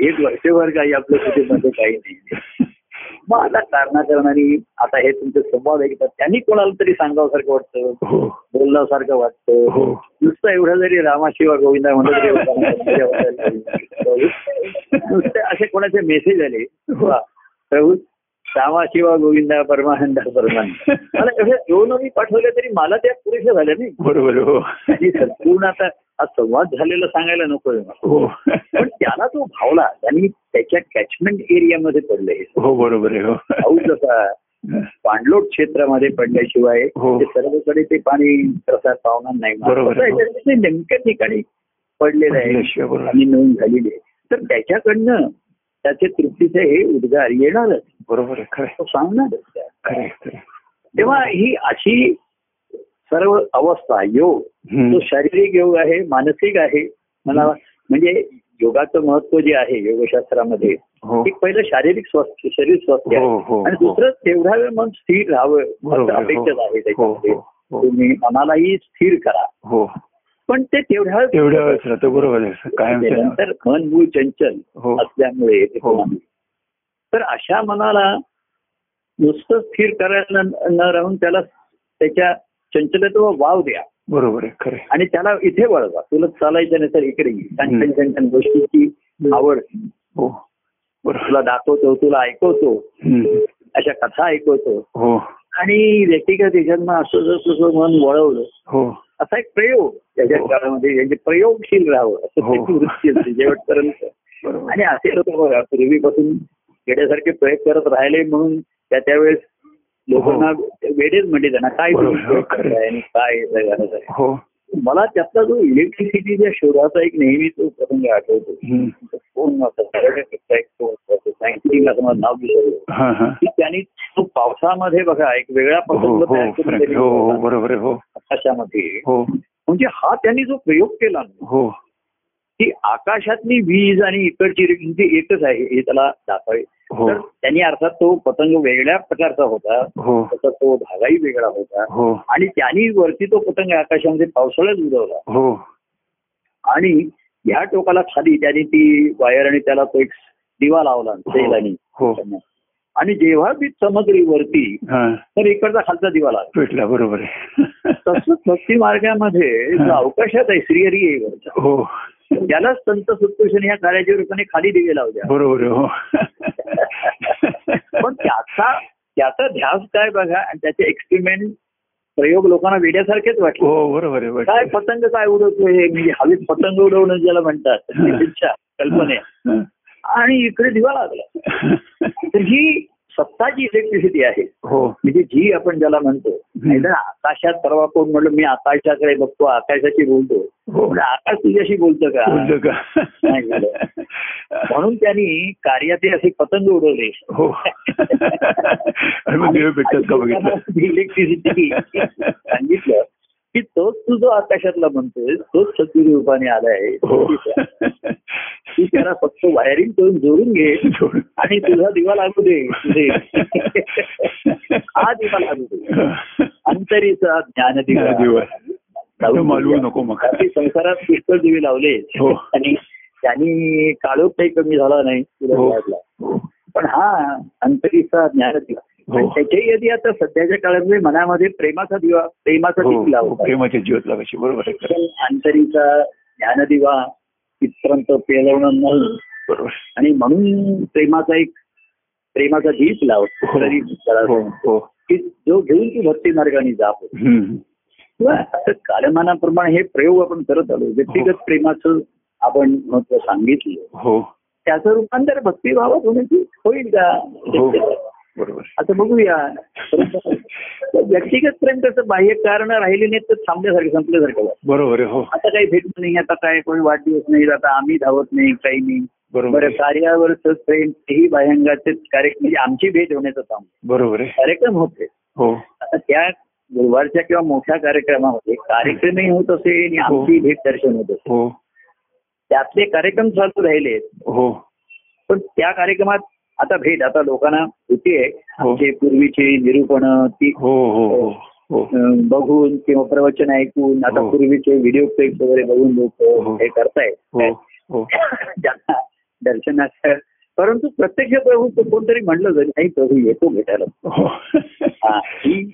एक वर्षभर काही आपल्या कुटुंबामध्ये काही नाही. मग आता कारणाकारणाने आता हे तुमचे संवाद ऐकतात त्यांनी कोणाला तरी सांगावसारखं वाटतं? हो. बोलण्यासारखं वाटतं? हो. नुसतं एवढं जरी रामाशिवा गोविंदा म्हणलं तरी नुसते असे कोणाचे मेसेज आले. वा, प्रभू रामाशिवा गोविंदा परमानंदा परमानंद. मला एवढे दोन मी पाठवले तरी मला त्या पुरेशा झाल्या नाही. बरोबर हो. संपूर्ण आता हा संवाद झालेला सांगायला नको हो. पण त्याला तो भावला त्यांनी त्याच्या कॅचमेंट एरियामध्ये पडले हो बरोबर आहे हो. जसा पाणलोट क्षेत्रामध्ये पडल्याशिवाय हो. ते सर्वकडे ते पाणी प्रसार पावणार नाही. बरोबर ते नेमक्या ठिकाणी पडलेलं आहे. आणि नोंद झालेली आहे. तर त्याच्याकडनं त्याचे तृप्तीचे हे उद्गार येणारच. बरोबर खरं तो सांगणारच. तेव्हा ही अशी सर्व अवस्था योग. तो शारीरिक योग आहे मानसिक आहे. मला म्हणजे योगाचं महत्त्व जे आहे योगशास्त्रामध्ये हो. एक पहिलं शारीरिक स्वास्थ्य शरीर स्वास्थ्य हो आहे हो. आणि हो. दुसरं तेवढा वेळ मन स्थिर राहावं असं अपेक्षित आहे त्याच्यामध्ये. तुम्ही मनालाही स्थिर करा. पण ते तेवढ्या तेवढ्या वेळेस राहतं बरोबर आहे कायम नंतर मन मूळ चंचल हो. असल्यामुळे हो. तर अशा मनाला नुसतं स्थिर करायला न- राहून त्याला त्याच्या चंचलत्व वाव द्या. बरोबर आहे खरं. आणि त्याला इथे वळवा. तुला चालायचं नाही तर इकडे ये. छान गोष्टीची आवड. हो. तुला दाखवतो तुला ऐकवतो. अशा कथा ऐकवतो. आणि व्यक्तिगत ह्याच्यातनं असं जर तुझं मन वळवलं हो. असा एक प्रयोग त्याच्या हो. काळामध्ये म्हणजे प्रयोगशील राहावं असं हो. त्याची वृत्ती असते शेवटपर्यंत. बरोबर. आणि असे लोक बघा पूर्वीपासून वेड्यासारखे प्रयोग करत राहिले म्हणून त्या त्यावेळेस लोकांना वेडेच म्हणजे त्यांना काय काय. हो मला त्यातला जो इलेक्ट्रिसिटीच्या शोधाचा एक नेहमी तो प्रसंग आठवतो. फोन सायंटिफिक असं मला नाव विसरलं हा हा. की त्यांनी तो पावसामध्ये बघा एक वेगळा हो प्रसंग आकाशामध्ये. हो. म्हणजे हा त्यांनी जो प्रयोग केला ना, हो. की आकाशातली वीज आणि इकडची वीज एकच आहे हे त्याला दाखवाय हो. तर त्यांनी अर्थात तो पतंग वेगळ्या प्रकारचा होता हो. त्याचा तो धागाही वेगळा होता. हो. आणि त्यांनी वरती तो पतंग आकाशामध्ये पावसाळ्यात उडवला. आणि ह्या टोकाला खाली त्यांनी ती वायर आणि त्याला तो एक दिवा लावला तेल आणि आणि जेव्हा ती चमकली वरती हा. तर इकडचा खालचा दिवा लागला. भेटला बरोबर आहे. तसंच भक्ती मार्गामध्ये जो अवकाशात आहे श्रीहरी आहे वरचा. हो. त्याला संत सुतकृष्ण ह्या कार्याच्या रूपाने खाली दिवे लावल्या बरोबर हो. पण त्याचा त्याचा ध्यास काय बघा आणि त्याचे एक्सपेरिमेंट प्रयोग लोकांना वेड्यासारखेच वाटले. हो बरोबर आहे काय पतंग काय उडवतोय? म्हणजे हवेत पतंग उडवणं ज्याला म्हणतात कल्पने. आणि इकडे दिवा लागला. तर ही सत्ता जी इलेक्ट्रिसिटी आहे. हो. म्हणजे जी आपण ज्याला म्हणतो आकाशात परवा कोण म्हणलं मी आकाशाकडे बघतो आकाशाशी बोलतो. हो. म्हणजे आकाश तुझ्याशी बोलतं का. म्हणून त्यांनी कार्याचे असे पतंग उडवले. हो. इलेक्ट्रिसिटी सांगितलं. की तोच तू जो आकाशातला म्हणतोय तोच सद्गुरु रूपाने आलाय. हो. तू त्याला फक्त वायरिंग करून जोडून घे. आणि तुझा दिवा लागू दे. तुझे हा दिवा लागू दे. अंतरीचा ज्ञान दिवा. दिवा. आता मालवू नको मग. संसारात पुष्कळ दिवे लावले. हो. आणि त्यांनी काळोख काही कमी झाला नाही. तुला हो. पण हा अंतरीचा ज्ञान दिवा. त्याच्याही यदि आता सध्याच्या काळामध्ये मनामध्ये प्रेमाचा दिवा प्रेमाचा हो दीप हो, लावतात प्रेमाच्या जीवत लागायची बरोबर आहे. खरं. अंतरीचा ज्ञानदिवा इथपर्यंत पेलवणं नाही. बरोबर. आणि म्हणून प्रेमाचा एक प्रेमाचा दीप लाव हो. तरी त्याला हो हो. की जो घेऊन ती भक्ती मार्गाने जातो. किंवा कालमानाप्रमाणे हे प्रयोग आपण करत आलो व्यक्तिगत प्रेमाचं आपण महत्त्व सांगितलं. हो. त्याचं रूपांतर भक्तिभावात होण्याची होईल का? हो. बरोबर. आता बघूया. व्यक्तिगत प्रेम कसं बाह्य कारण राहिले नाही तर थांबल्यासारखं संपल्यासारखं. बरोबर हो. आता काही भेटत नाही आता काय कोणी वाढदिवस नाही आता आम्ही धावत नाही काही नाही. बरोबर. कार्यावरच प्रेम तेही बाह्यांगाचे कार्यक्रम म्हणजे आमची भेट होण्याचं काम. बरोबर कार्यक्रम होते. हो. आता त्या गुरुवारच्या किंवा मोठ्या कार्यक्रमामध्ये कार्यक्रमही होत असे आणि आमची भेट दर्शन होत असे. हो. त्यातले कार्यक्रम चालू राहिले. हो. पण त्या कार्यक्रमात आता भेट आता लोकांना होतीये हो. आमचे पूर्वीचे निरूपण ती हो हो बघून किंवा प्रवचन ऐकून आता. पूर्वीचे व्हिडिओ क्लिप्स वगैरे बघून हो. लोक हे करतायत. ज्यांना दर्शनाचं परंतु प्रत्यक्ष प्रभू कोणतरी म्हणलं जरी नाही प्रभू येतो भेटायला. हो.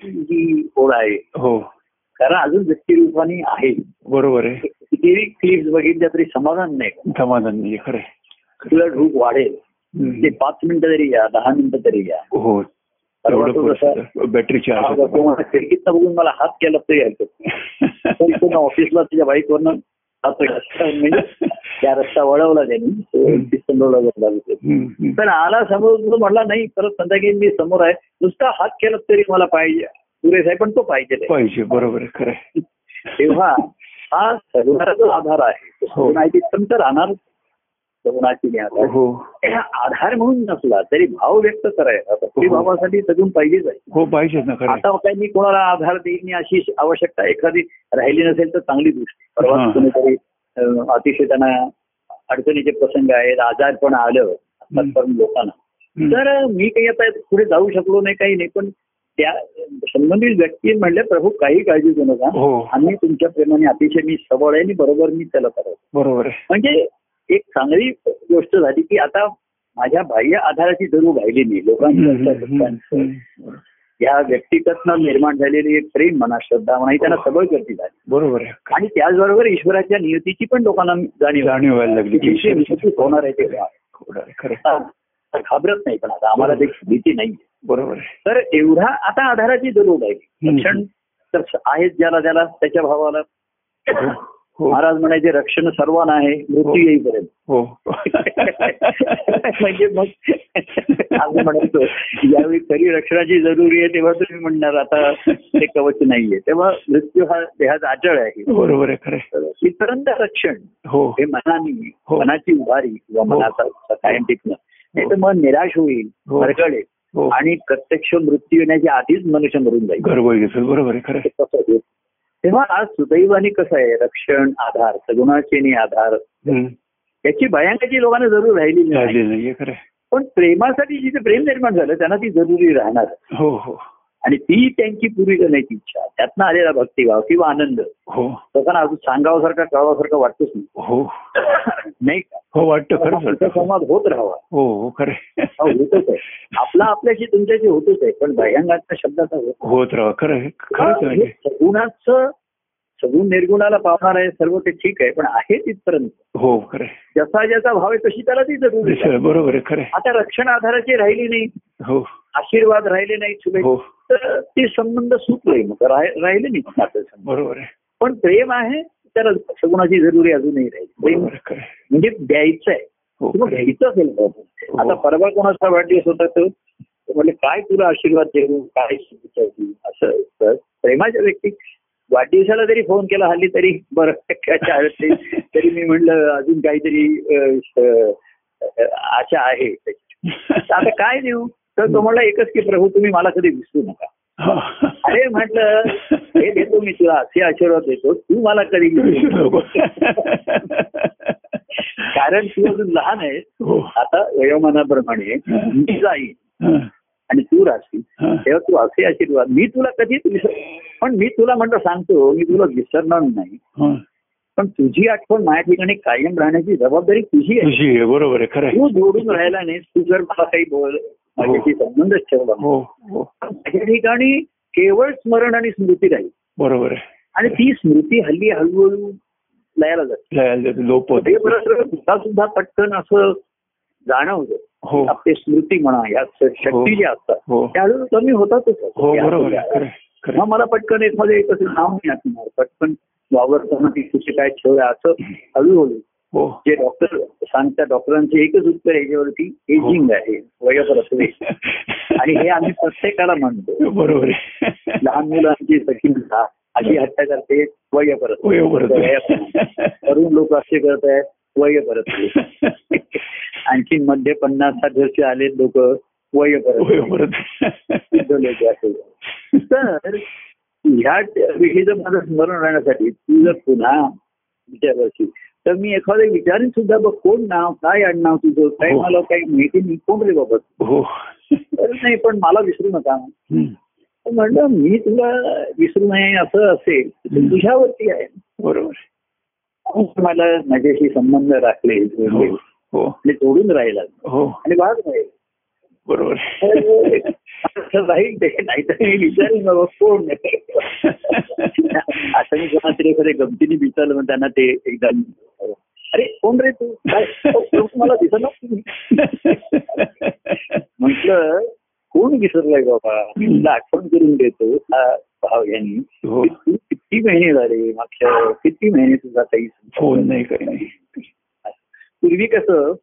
जी ओढ आहे. हो. कारण अजून व्यक्तिरूपाने आहे. बरोबर आहे. कितीही क्लिप्स बघितल्या तरी समाधान नाही. समाधान नाही खरं. तुला ढूक वाढेल. ते. पाच मिनिटं तरी या दहा मिनिटं तरी या हो एवढं बॅटरी हा, चार्ज खिडकीत बघून मला हात केला तरी ऐकतो तो ऑफिसला हात रस्ता म्हणजे त्या रस्ता वळवला त्यांनी. तर आला समोर तो म्हणला नाही परत संध्याकाळी मी समोर आहे. नुसता हात केला तरी मला पाहिजे. सुरेश आहे पण तो पाहिजे पाहिजे बरोबर खरं. तेव्हा हा जो आधार आहे. हो. माहिती तर राहणार सगुणाची हो. हा आधार म्हणून नसला तरी भाव व्यक्त करायचा. भक्ती भावासाठी सगून पाहिजेच आहे. हो पाहिजेच ना खरं आता काही मी कोणाला आधार देईन अशी आवश्यकता एखादी राहिली नसेल तर चांगली गोष्ट. हा. परवा कोणीतरी अतिशय त्यांना अडचणीचे प्रसंग आहेत आजार पण आलं आतापर्यंत लोकांना. हं. तर मी काही आता पुढे जाऊ शकलो नाही काही नाही पण त्या संबंधित व्यक्ती म्हणले प्रभू काही काळजी करू नका. हो. आम्ही तुमच्या प्रेमाने अतिशय मी सबळ आहे आणि बरोबर मी त्याला करतो बरोबर म्हणजे एक चांगली गोष्ट झाली की आता माझ्या बाह्य आधाराची जरूर राहिली नाही लोकांची लोकांचं हं. या व्यक्तिगतनं निर्माण झालेली एक प्रेम म्हणा श्रद्धा म्हणा ही त्यांना सबळ करती झाली. बरोबर आणि त्याचबरोबर ईश्वराच्या नियतीची पण लोकांना जाणीव जाणीव व्हायला लागली. होणार आहे ते घाबरत नाही पण आता आम्हाला ते भीती नाही. बरोबर तर एवढा आता आधाराची जरूर आहे हं. रक्षण तर आहेत ज्याला त्याला त्याच्या भावाला. हो. महाराज म्हणायचे रक्षण सर्वांना आहे मृत्यू येईपर्यंत. हो. म्हणजे मग आम्ही म्हणतो यावेळी खरी रक्षणाची जरुरी आहे तेव्हा तुम्ही म्हणणार आता ते कवच नाहीये. तेव्हा मृत्यू हा देहात अटळ आहे. बरोबर आहे इतरांचं रक्षण हो. हे मनाने हो. मनाची उभारी किंवा हो. मनाचा कायम टिकणं नाही तर मन निराश होईल हो. भरकळेल हो. आणि प्रत्यक्ष मृत्यू येण्याच्या आधीच मनुष्य मरून जाईल. घेतो बरोबर आहे खरं? तेव्हा आज सुदैवाने कसं आहे रक्षण आधार सगुणाचे आधार. याची भयांकाची लोकांना जरूर राहिली. पण प्रेमासाठी जिथे प्रेम निर्माण झालं त्यांना ती जरुरी राहणार हो हो आणि ती त्यांची पुरी करण्याची इच्छा. त्यातनं आलेला भक्तिभाव किंवा आनंद हो. लोकांना अजून सांगावासारखा कळवासारखं वाटतच नाही. हो. नाही का? हो वाटतं वाटतं संवाद होत राहावा. हो हो खरं. हा होतच आहे. आपला आपल्याशी तुमच्याशी होतच आहे. पण भयांगाच्या शब्दाचा होत राहा खरं खरंच सगुणाचं सगुण निर्गुणाला पावणार आहे सर्व ते ठीक आहे. पण आहे तिथपर्यंत. हो खरं आहे. ज्याचा भाव आहे तशी त्याला ती जरुरी बरोबर आहे. खरं. आता रक्षण आधाराची राहिली नाही. हो. आशीर्वाद राहिले नाही चुले हो. तर ते संबंध सुटले मग राह- राहिले नाही नातेसंबंध. बरोबर पण प्रेम आहे त्याला सगुणाची जरुरी अजूनही राहील प्रेम. म्हणजे द्यायचं आहे हो. घ्यायचं असेल. हो. आता परवा कोणाचा वाढदिवस होता तो म्हणले काय तुला आशीर्वाद देऊ काय असं तर प्रेमाच्या व्यक्ती वाढदिवसाला जरी फोन केला हल्ली तरी बरं. तरी मी म्हणलं अजून काहीतरी आशा आहे आता काय देऊ तर तो म्हणला एकच की प्रभू तुम्ही मला कधी विसरू नका. अरे म्हटलं हे देतो मी तुला असे आशीर्वाद देतो तू मला कधी विसरू नको. कारण तू अजून लहान आहे हो आता वयोमानाप्रमाणे मी जाईन हा. आणि तू राहशील. तेव्हा तू असे आशीर्वाद मी तुला कधीच विसर पण मी तुला म्हणतो सांगतो मी तुला विसरणार नाही. पण तुझी आठवण माझ्या ठिकाणी कायम राहण्याची जबाबदारी तुझी आहे बरोबर आहे खरं आहे. तू जोडून राहिला नाही तू जर मला काही बोल माझ्याशी संबंधच ठेवला नाही. हो हो. ठिकाणी केवळ स्मरण आणि स्मृती राहील. बरोबर आहे. आणि ती स्मृती हल्ली हळूहळू लयाला जाते. लयाला लोप बरोबर सुद्धा सुद्धा पटकन असं जाणवतं. हो. आपले स्मृती म्हणा या शक्ती ज्या असतात हो. त्या हळूहळू कमी होतातच. हो मग. मला पटकन एखादं एक असं नाव नाही आठवणार. पटकन वावरताना ती कुठे काय ठेवलं असं हळूहळू हो जे डॉक्टर सांगतात डॉक्टरांचे एकच उत्तर याच्यावरती एजिंग आहे वयोपरत्वे आणि हे आम्ही प्रत्येकाला म्हणतो बरोबर लहान मुलांची सखी अशी हत्या करते वयपरत्वे वयोपरत्वे. तरुण लोक असे करत आहेत वयपरत्वे आणखी मध्ये पन्नास साठ वर्ष आले लोक वयोपरत्वे. वृद्ध लोक असे. तर ह्या विषयीचं माझं स्मरण राहण्यासाठी तू जर पुन्हा विचारशी तर मी एखादं विचारीन सुद्धा बघ कोण नाव काय आडनाव तुझं काय हो. मला काही माहिती नाही कोण रे बाबा हो. नाही पण मला विसरू नका. म्हणलं मी तुला विसरू नये असं असेल. तुझ्यावरती आहे. बरोबर मला माझ्याशी संबंध राखले हो. जोडले हो. आणि जोडून राहिला. हो. आणि भाग राहील बरोबर राहील ते नाहीतर मी विचारेन बाबा कोण? असं मी कोणा तरी एखाद्या गमतीने विचारलं मग त्यांना ते एकदा अरे कोण रे तू? काय? तो मला दिसत म्हटलं कोण विसरलाय बाबा? मी तुला आठवण करून देतो हा भाव यांनी हो. तू किती महिने झाले मागच्या किती महिने तुझा काही फोन नाही काही नाही. पूर्वी कसं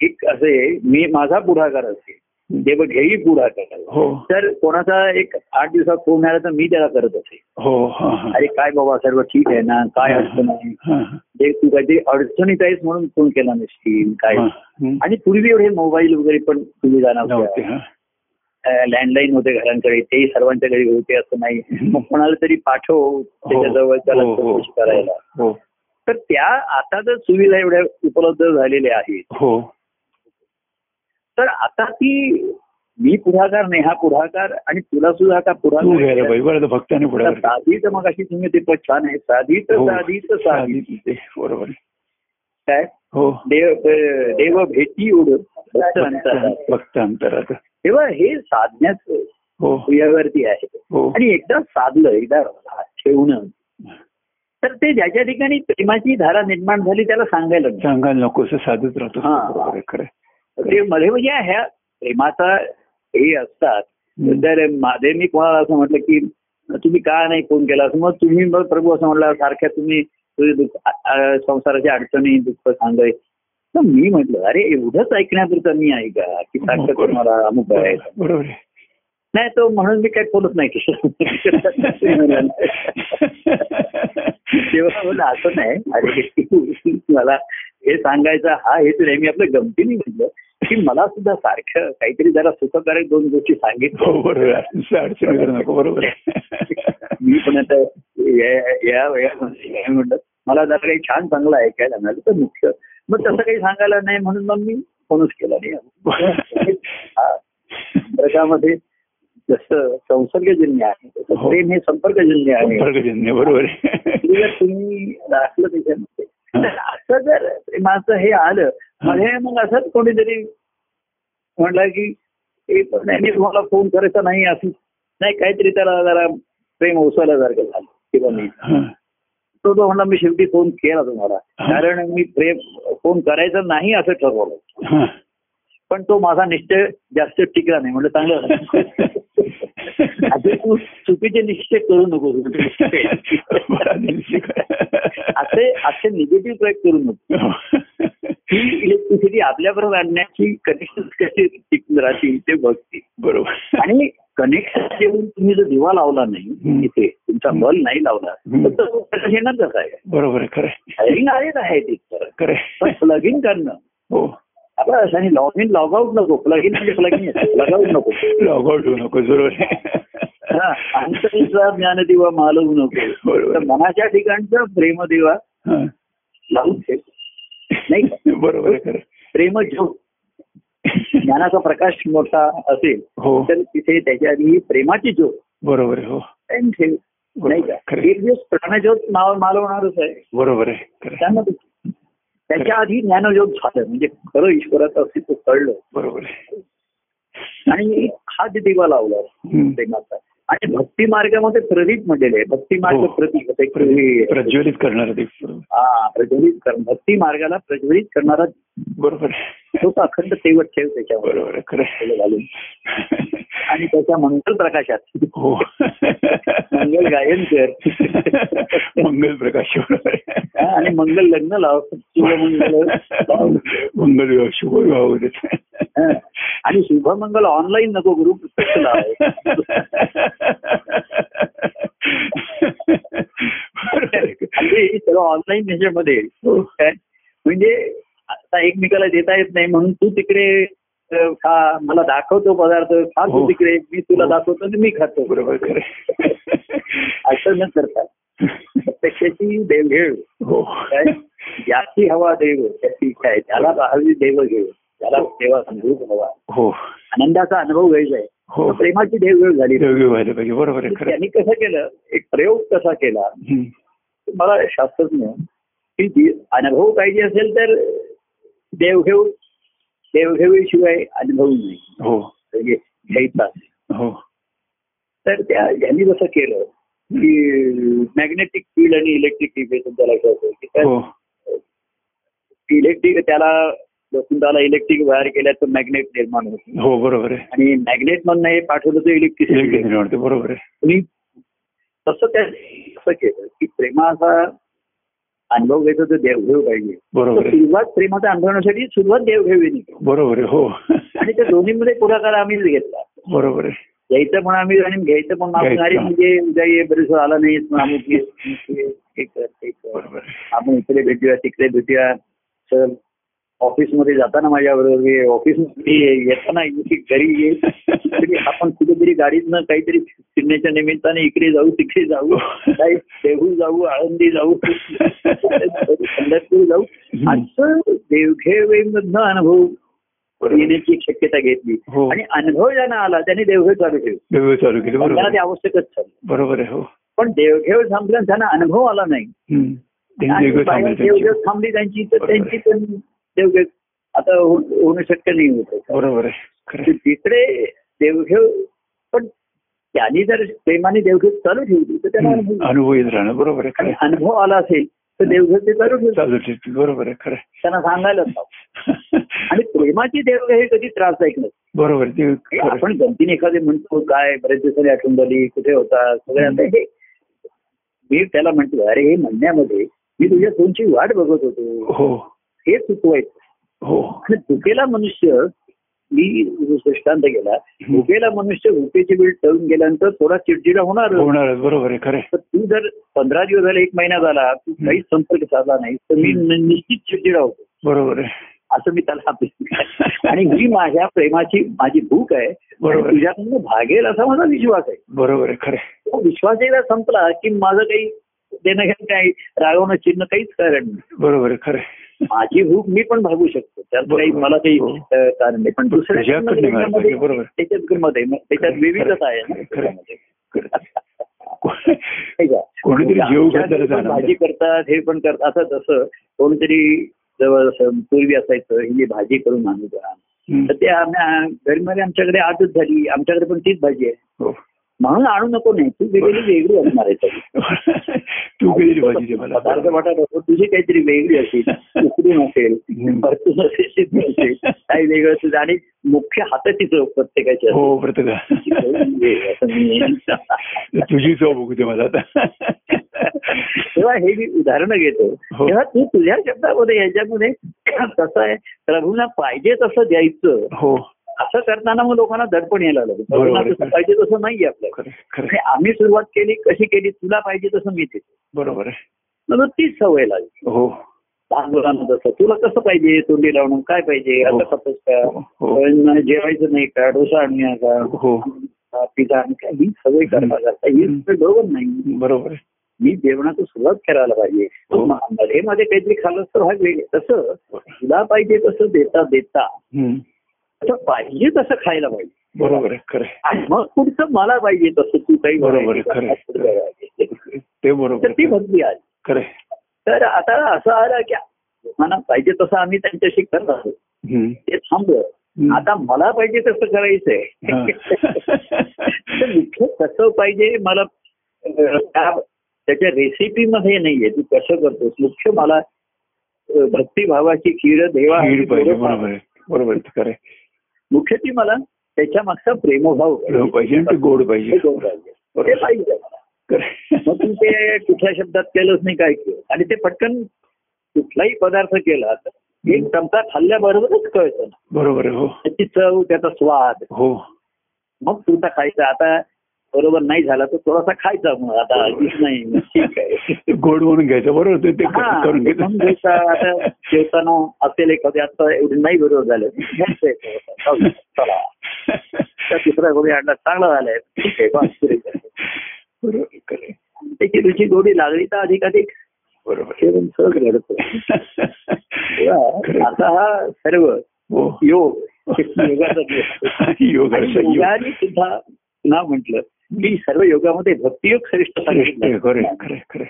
एक असे मी माझा पुढाकार असेल. देव घेई पुढाकार हो. तर कोणाचा एक आठ दिवसात फोन आला तर मी त्याला करत असे. हो हा हा. अरे काय बाबा सर्व ठीक आहे ना? काय अडचण आहे? हा, ते तू काहीतरी अडचणीत आहेस म्हणून फोन केला नसतील काय? हा, हं. आणि पूर्वी एवढे मोबाईल वगैरे पण सुविधा नव्हते नव्हत्या हा लँडलाईन होते घरांकडे तेही सर्वांच्या घरी होते असं नाही. मग कोणाला तरी पाठव त्याच्याजवळ त्याला हो, हो, चौकशी करायला. हो. तर त्या आता जर सुविधा एवढ्या उपलब्ध झालेल्या आहेत. हो. तर आता ती मी पुढाकार नेहा पुढाकार आणि तुला सुद्धा घ्यायला पुढाकार भक्ताने पुढे आता साधीच मग अशी तुम्ही ते पण छान आहे. साधीच हो. साधीच साधी. बरोबर. काय? हो. देव देव भेटी उड भक्त अंतरात. भक्त अंतरात. तेव्हा हे साधण्याचं हो. क्रियावरती आहे. हो. आणि एकदा साधलं एकदा ठेवणं. तर ते ज्याच्या ठिकाणी प्रेमाची धारा निर्माण झाली त्याला सांगायला. सांगायला नको असं साधत राहतो. हा. ते मध्ये म्हणजे ह्या प्रेमाचा हे असतात हं. तर माझे मी कोणाला असं म्हटलं की तुम्ही का नाही फोन केला असं मग तुम्ही मग प्रभू असं म्हटलं सारख्या तुम्ही तुझे संसाराच्या अडचणी दुःख सांगाय तर मी म्हटलं अरे एवढंच ऐकण्यापुरतं मी आहे का की सारखं बरोबर. तुम्हाला अमुक आहे. नाही तो म्हणून मी काही बोलत नाही तेव्हा म्हणलं असं नाही अरे मला हे सांगायचा हा हेतू नाही मी आपल्या गमतीने म्हटलं की मला सुद्धा सारखं काहीतरी जरा सुखकारक दोन गोष्टी हो सांगितलं बरोबर नको बरोबर आहे. मी पण आता या- या वयामध्ये काय म्हटलं मला जरा काही छान चांगलं ऐकायला मिळालं तर मुख्य मग तसं काही सांगायला नाही म्हणून मग मी फोनच केला नाही हा. प्रकामध्ये जसं संसर्गजन्य आहे तसं हो. प्रेम हे संपर्कजन्य आहे संपर्कजन्य बरोबर तुम्ही दाखलं त्याच्यामध्ये असं जर प्रेमाचं हे आलं मध्ये मग असंच कोणीतरी म्हणलं की "ए, पण नाही तुम्हाला फोन करायचा नाही असं नाही काहीतरी त्याला जरा प्रेम ओसवल्यासारखं झालं किंवा मी. तो तो म्हणला मी शेवटी फोन केला तुम्हाला. कारण मी प्रेम फोन करायचा नाही असं ठरवलं. पण तो माझा निश्चय जास्त टिकला नाही म्हणलं चांगलं आधी तू चुकीचे निश्चय करू नको असे असे निगेटिव्ह प्रयोग करू नको. हो. ही इलेक्ट्रिसिटी आपल्याबरोबर आणण्याची कनेक्शन कशी टिकून राहतील ते बघतील. बरोबर. आणि कनेक्शन देऊन तुम्ही जर दिवा लावला नाही. इथे तुमचा बल नाही लावला. तर तो प्रकाश येणार कसा आहे? बरोबर खरं आलेच आहे ते खरं. प्लग इन करणं. हो. असं आणि लॉग इन लॉग आउट नको. प्लग इन म्हणजे प्लग इन लॉग आउट नको. लॉग आउट होऊ नको बरोबर हा अंतरीचा ज्ञानदिवा मालवू नको. तर मनाच्या ठिकाणचा प्रेमदिवा हा. लावून ठेव. नाही? बरोबर आहे खरं. प्रेम जो ज्ञानाचा प्रकाश मोठा असेल हो. तर तिथे त्याच्या आधी प्रेमाची ज्योत बरोबर हो. ठेव. नाही का. एक दिवस प्राणज्योत नाव मालवणारच आहे. बरोबर आहे. त्यामध्ये. त्याच्या आधी ज्ञानज्योत झालं म्हणजे खरं ईश्वराचं अस्तित्व कळलं. बरोबर आहे. आणि हा जे दिवा लावला. प्रेमाचा. आणि भक्ती मार्गामध्ये प्रदीप म्हटलेले आहे भक्ती मार्ग हो. हे- प्रज्वलित करणार हा प्रज्वलित कर भक्ती मार्गाला प्रज्वलित करणारा बरोबर आहे. तो अखंड तेवट ठेव त्याच्यावर. घालून आणि त्याच्या मंगल प्रकाशात हो मंगल गायन कर मंगल प्रकाश आणि मंगल लग्न लाव. मंगल शुभ विवाह. हा. आणि शुभमंगल ऑनलाईन नको गुरु पुस्तक लाव ऑनलाईन ह्याच्यामध्ये हो. म्हणजे आता एकमेकाला देता येत नाही म्हणून तू तिकडे खा मला दाखवतो पदार्थ खा तू हो. तिकडे मी तुला हो. दाखवतो आणि मी खातो. बरोबर आहे. असं न करता. प्रत्यक्षाची हो. काय? ज्याची हवा देव त्याची काय? त्याला हवी देव घेऊ त्याला देवा अनुभव हवा. हो. आनंदाचा अनुभव घ्यायचा आहे. हो. प्रेमाची देवघेव झाली. बरोबर आहे आहे. त्यांनी कसं केलं? एक प्रयोग कसा केला. मला शास्त्रज्ञ की अनुभव पाहिजे असेल तर देवघेव देवघेवीशिवाय अनुभव नाही. हो. म्हणजे घ्यायचा. हो. तर त्या यांनी जसं केलं की मॅग्नेटिक फील्ड आणि इलेक्ट्रिक फील्ड हे तुमच्या लक्षात असेल की हो. इलेक्ट्रिक त्याला समजाला इलेक्ट्रिक वायर केल्या तर मॅग्नेट निर्माण होते. हो बरोबर आहे. आणि मॅग्नेट मधनं हे पाठवलं तर इलेक्ट्रिसिटी इलेक्ट्रिक निर्माण होते, बरोबर आहे. तसं त्या असं केलं की प्रेमाचा अनुभव घ्यायचा तर देवघेव पाहिजे. बरोबर सुरुवात प्रेमाचा अनुभवण्यासाठी सुरुवात देवघेवीने केली. बरोबर हो. आणि त्या दोन्हीमध्ये पुढाकार आम्हीच घेतला. बरोबर आहे. यायचं पण आम्ही आणि घ्यायचं पण आम्ही घ्यायचं. अरे म्हणजे उद्या ये बरेच आला नाही आम्ही ते. आपण इकडे भेटूया तिकडे भेटूया. चल. ऑफिसमध्ये जाताना माझ्या बरोबर ऑफिस येताना घरी ये. तरी आपण कुठेतरी गाडीतनं काहीतरी फिरण्याच्या निमित्ताने इकडे जाऊ तिकडे जाऊ. काही देहू जाऊ आळंदी जाऊ. पंढरपूर जाऊ. असं देवघेवेमधनं अनुभव. येण्याची शक्यता घेतली. हो. आणि अनुभव ज्यांना आला त्यांनी देवघेव चालू ठेवली. चालू केली. ते. आवश्यकच झालं बरोबर आहे हो. पण देवघेव संपल्यानं त्यांना अनुभव आला नाही. देवघेव त्यांची. थांबली त्यांची तर त्यांची पण देवघेव आता होणं शक्य नाही होत. बरोबर आहे. तिकडे देवघेव पण त्यांनी जर प्रेमाने देवघेव चालू ठेवली तर त्यांना. अनुभव येत राहणं. बरोबर आहे. आणि. अनुभव आला असेल तर देवघेव ते चालू चालू ठेवतील. बरोबर आहे. खरं. त्यांना सांगायला आणि प्रेमाची देवघेव हे कधी त्रासदायक नसते बरोबर. ते. आपण गमतीने एखादे म्हणतो काय बरेच दिवसांनी आठवण झाली कुठे होता? सगळ्यांना हे मी त्याला म्हणतो अरे हे म्हणण्यामध्ये मी तुझ्या फोनची वाट बघत होतो. हो. हे चुकवायचं हो. आणि भुकेला मनुष्य मी दृष्टांत गेला भुकेला मनुष्य भुकेची वेळ टळून गेल्यानंतर थोडा चिडचिडा होणार. होणारच बरोबर आहे खरं. तर तू जर पंधरा दिवस झाले एक महिना झाला तू काहीच संपर्क साधला नाही तर मी निश्चित चिडचिडा होतो. बरोबर आहे. असं मी त्याला आणि ही माझ्या प्रेमाची माझी भूक आहे. बरोबर. तुझ्याकडनं भागेल असा माझा विश्वास आहे. बरोबर आहे खरं. तो विश्वास एकदा संपला की माझं काही देणं घेणं काही रागवणं चिन्ह काहीच कारण नाही. बरोबर आहे खरं. माझी भूक मी पण भागू शकतो त्यात काही. मला काही कारण नाही पण दुसऱ्या. त्याच्यात त्याच्यात विविधता आहे ना? कोणीतरी. भाजी करतात हे पण करतात असं तसं कोणतरी जवळ असं पूर्वी असायचं ही भाजी करून आणू द्या. तर ते आम्ही घरीमध्ये आमच्याकडे आजच झाली आमच्याकडे पण तीच भाजी आहे हो. म्हणून आणू नको नाही. तू वेगळी वेगळी असणार आहे. तू केलेली पदार्थ वाटत असतो तुझी काहीतरी वेगळी असेल. उकडून असेल हम्म. परतून असेल काही वेगळं असेल. आणि मुख्य हाताची चव प्रत्येकाची. हो प्रत्येका तुझी चव बघू मला आता. तेव्हा हे मी उदाहरणं घेतो. हो. तेव्हा तू तुझ्या शब्दामध्ये याच्यामध्ये कसं आहे? प्रभूंना पाहिजे तसं द्यायचं. हो. असं करताना मग लोकांना दडपण यायला लागलं. पाहिजे तसं नाहीये आपल्याला. आम्ही सुरुवात केली कशी केली तुला पाहिजे तसं मी देतो. बरोबर आहे. मग तीच सवय लागली. हो. मुलांना तसं तुला कसं पाहिजे तोंडी लावणं काय पाहिजे? हो. आता का हो. पण जेवायचं नाही का डोसा आणूया का हो. पिझ्झा आणि काय? ही सवय ही. सवय बरोबर नाही. बरोबर मी जेवणाचं सुरुवात करायला पाहिजे. हो. मध्ये काहीतरी खाल्लं तर हा वेळ तसं तुला पाहिजे तसं देता देता असं पाहिजे तसं खायला पाहिजे बरोबर आहे खरं आहे. आणि मग पुढचं मला पाहिजे तसं तू काही बरोबर आहे, खरं आहे. ते बरोबर तर ती आहे. भक्ती आली खरं आहे. तर आता असं आलं की मला पाहिजे तसं आम्ही त्यांच्याशी करत आहोत. ते थांबलं. आता मला पाहिजे तसं करायचंय. तर मुख्य कसं पाहिजे मला त्याच्या रेसिपीमध्ये नाहीये तू कसं करतोस मुख्य मला भक्तिभावाची खीर देवा बरोबर. बरोबर मुख्य ती मला त्याच्या मागचा प्रेमभाव पाहिजे गोड पाहिजे ते पाहिजे. मग तू ते कुठल्या शब्दात केलंच नाही काय केलं. आणि ते पटकन कुठलाही पदार्थ केला तर एक चमचा खाल्ल्याबरोबरच कळतं ना. बरोबर हो. त्याची चव त्याचा स्वाद. हो. मग तुझा खायचा. आता बरोबर नाही झाला तर थोडासा खायचा मग. आता आधीच नाही ठीक आहे. गोड म्हणून घ्यायचं बरोबर ते- करून घ्यायचा. आता जेवताना असेल एखादी आता एवढी नाही बरोबर झालं. चला तिसरा गोळी आणला चांगला झालाय. ठीक आहे. बरोबर. त्याची रुची गोडी लागली तर अधिकाधिक बरोबर. सहज घडतं. आता हा सर्व हो. योग योगाचा सुद्धा पुन्हा म्हटलं की सर्व योगामध्ये भक्तियोग श्रेष्ठ सांगितलं.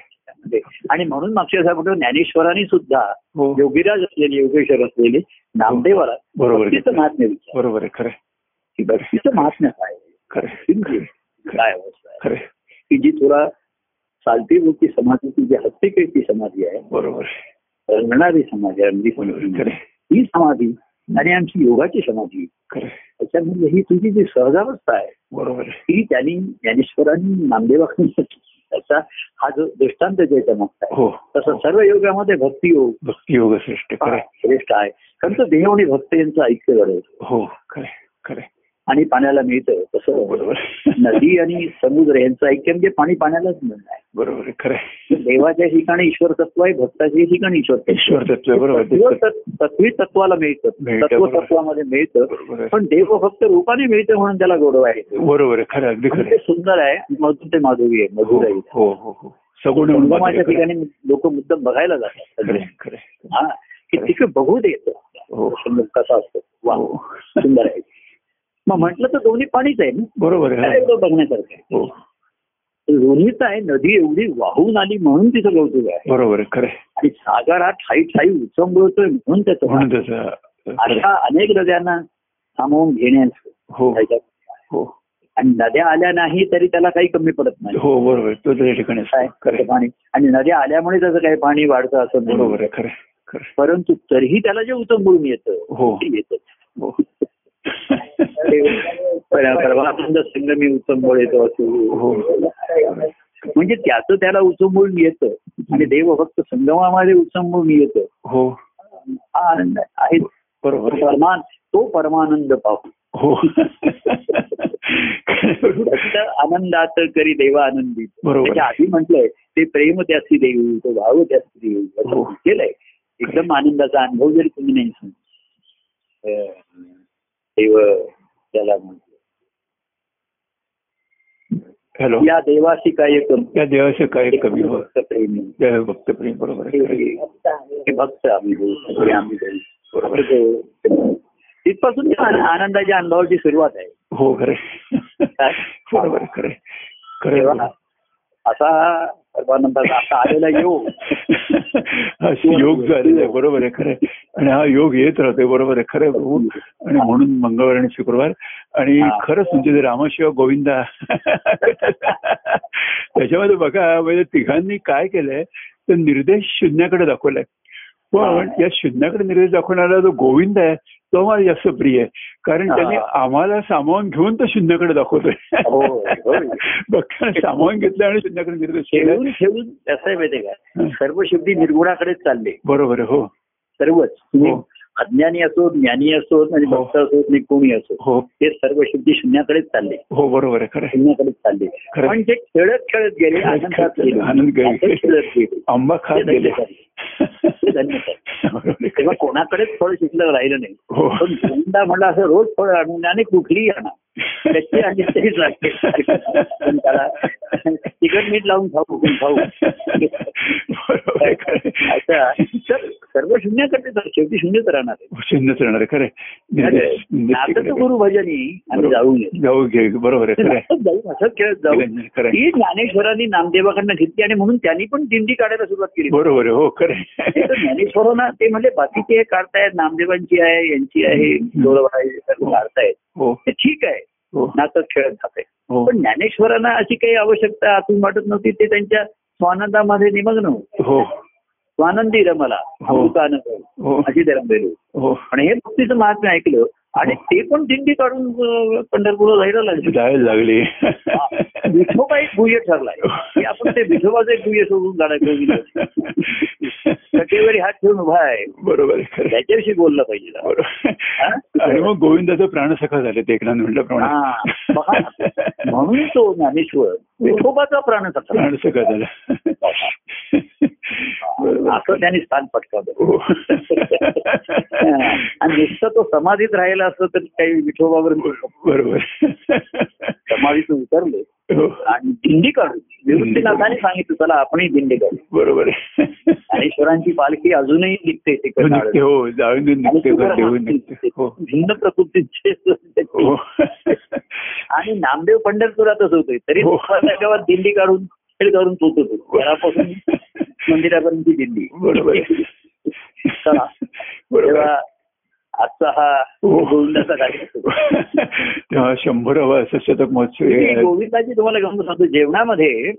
आणि म्हणून मागच्या आपण ज्ञानेश्वरांनी सुद्धा हो योगीराज असलेले योगेश्वर असलेले नामदेवाला बरोबर आहे. भक्तीचं महात्म्य बरोबर आहे खरं भक्तीचं महात्म्य काय काय अवस्था आहे. की जी थोडा चालती बोलती समाधीची जी हस्तिकेची समाधी आहे बरोबर. रंगणारी समाधी समाधी. आहे. ही समाधी आणि आमची योगाची समाधी. त्याच्यामध्ये ही तुझी जी सहजावस्था आहे बरोबर. ती त्यांनी ज्ञानेश्वरांनी नामदेवांनी त्याचा हा जो दृष्टांत मागचा आहे. हो. तसं सर्व योगामध्ये भक्ती योग भक्ती योग श्रेष्ठ हा. श्रेष्ठ आहे. कारण तो देव आणि भक्त यांचं ऐक्य घडवतो हो खरे खरे आणि पाण्याला मिळतं तसं बरोबर. नदी आणि समुद्र यांचं ऐक्य म्हणजे पाणी पाण्यालाच मिळणार आहे. बरोबर आहे खरे देवाच्या ठिकाणी ईश्वर तत्व आहे भक्ताच्या ठिकाणी ईश्वर ईश्वर तत्व आहे, बरोबर. तत्व तत्- तत्वी तत्वाला मिळतं. तत्व. तत्वामध्ये मिळतं. आहे. पण देव फक्त रूपाने मिळतं म्हणून त्याला गोडवा आहे. बरोबर आहे खरं अगदी खरं ते आहे. सुंदर आहे मधुर ते माधुरी आहे हो मधुर आहे हो हो हो. सगुण खरं. ठिकाणी लोक मुद्दाम बघायला जातात. सगळे आहे, खरं आहे. हा की तिकडे बघू देत. कसा असतो. वा. सुंदर आहे. मग म्हटलं तर दोन्ही पाणीच आहे ना. बरोबर एवढं बघण्यासारखं आहे. हो. दोन्हीच आहे नदी एवढी वाहून आली म्हणून तिचं कौतुक आहे बरोबर खरं. आणि सागर हा ठाई ठाई उचंबळतोय म्हणून त्याचं. अशा अनेक नद्यांना सामावून घेण्यास हो. हो. आणि नद्या आल्या नाही तरी त्याला काही कमी पडत नाही. हो बरोबर. तो त्या ठिकाणी. पाणी. आणि नद्या आल्यामुळे त्याचं काही पाणी वाढतं असं. बरोबर आहे खरं. परंतु तरीही त्याला जे उचंबळून येतं हो. येतं. हो. परमानंद संगमी उचंबळ येतो हो. असं म्हणजे त्याचं त्याला उचंबळून येतं. आणि देव फक्त संगमामध्ये उचंबळून येतं. हो. हा आनंद आहे. बरोबर. परमान तो परमानंद पाहू. हो. आनंदात करी देवा आनंदी. बरोबर. त्याच्या आधी म्हटलंय ते प्रेम त्याची देऊ तो भाव त्याची देऊ हो. केलंय. एकदम आनंदाचा अनुभव जरी तुम्ही नाही सांग देव त्याला म्हटलं हॅलो. या देवाशी काय करू या देवाचे काय कमी हो भक्त प्रेमी. देव भक्त प्रेम बरोबर भक्त आम्ही. बरोबर. तिथपासून आनंदाच्या अनुभवाची सुरुवात आहे. हो खरे बरोबर खरं. खरं असा सर्वानंदाचा असा आलेला योग. हा योग झालेला आहे. बरोबर आहे. खरं. आणि हा योग येत राहतोय. बरोबर आहे. खरं प्रभू आणि म्हणून मंगळवार आणि शुक्रवार. आणि. खरंच म्हणजे ते रामशिव गोविंदा त्याच्यामध्ये बघा म्हणजे तिघांनी काय केलंय? तर निर्देश शून्याकडे दाखवलाय. पण या शून्याकडे निर्देश दाखवणारा जो गोविंद आहे तो मला जास्त प्रिय आहे कारण. त्यांनी आम्हाला सामावून घेऊन तो शून्याकडे दाखवतोय हो, हो. बघा सामावून घेतलं आणि शून्याकडे केलाय. ठेवून आहे माहितीये का. सर्व शेवटी निर्गुणाकडेच चालले बरोबर हो सर्वच तुम्ही हो. अज्ञानी असो ज्ञानी असो आणि हो. भक्त असो आणि कोणी असो हो. ते सर्व शेवटी शून्याकडेच चालले. हो बरोबर आहे. शून्याकडेच चालले. पण ते खेळत खेळत गेले आनंदात गेले. आंबा खात गेले. तेव्हा. कोणाकडेच फळ शिकलं राहिलं नाही. हो. पण गोविंदा म्हणलं असं रोज फळ आणून आणि कुठलीही आणा. त्याची आणि तरीच लागते त्याला तिखट मीठ लावून खाऊ खाऊ. अच्छा तर सर्व शून्याकडे तर शेवटी शून्यच राहणार आहे. शून्यच राहणार आहे. खरं. गुरु भजनी आम्ही. जाऊ जाऊ घे बरोबर. आहे. जाऊ असंच खेळत जाऊ. ती ज्ञानेश्वरांनी नामदेवाकडनं घेतली आणि म्हणून त्यांनी पण दिंडी काढायला सुरुवात केली. बरोबर आहे. हो खरं. ज्ञानेश्वरांना ते म्हणजे बाकीचे काढतायत. नामदेवांची आहे यांची आहे सर्व काढतायत. हो. ते ठीक आहे. हो. नातं खेळत जाते हो. पण ज्ञानेश्वरांना अशी काही आवश्यकता आतून वाटत नव्हती. ते त्यांच्या स्वानंदामध्ये निमग्न होते. हो. स्वानंदी रमला हो. हो. अशी ते रमलेलो हो. पण हे भक्तीचं महात्म्य ऐकलं आणि ते पण दिंडी काढून अं, पंढरपूरला जायला लागले. जायला लागली. विठोबा एक गुह्य ठरलाय. आपण ते विठोबाचं एक गुह्य सोडून जाणार कटेवरी हात ठेवून उभा आहे. बरोबर. त्याच्याविषयी बोललं पाहिजे आणि मग गोविंदाचं प्राणसखा झाले ते एकनाथ हा. म्हटल्याप्रमाणे. म्हणून तो ज्ञानेश्वर विठोबाचा प्राण झाला. असं त्यांनी स्थान पटकावलं. हो. आणि नुसतं तो समाधीत राहिला असतं तर काही विठोबावर बरोबर. समाधीतून उतरले. आणि दिंडी काढू निवृत्तीनाथाने सांगितलं चला आपणही दिंडी काढू बरोबर आहे. ज्ञानेश्वरांची पालखी अजूनही निघते ते हो, हो हो. भिन्न प्रकृतीचे हो. आणि नामदेव पंढरपुरातच होते. तरी हो. गावात दिंडी काढून खेळ काढून पोहोचत होते. घरापासून मंदिरापर्यंत दिंडी. बरोबर बरोबर तेव्हा आजचा हा. गोविंदाचा कार्यक्रम तेव्हा शंभरावा शतक महोत्सव. गोविंदाची तुम्हाला गमत सांगतो. जेवणामध्ये.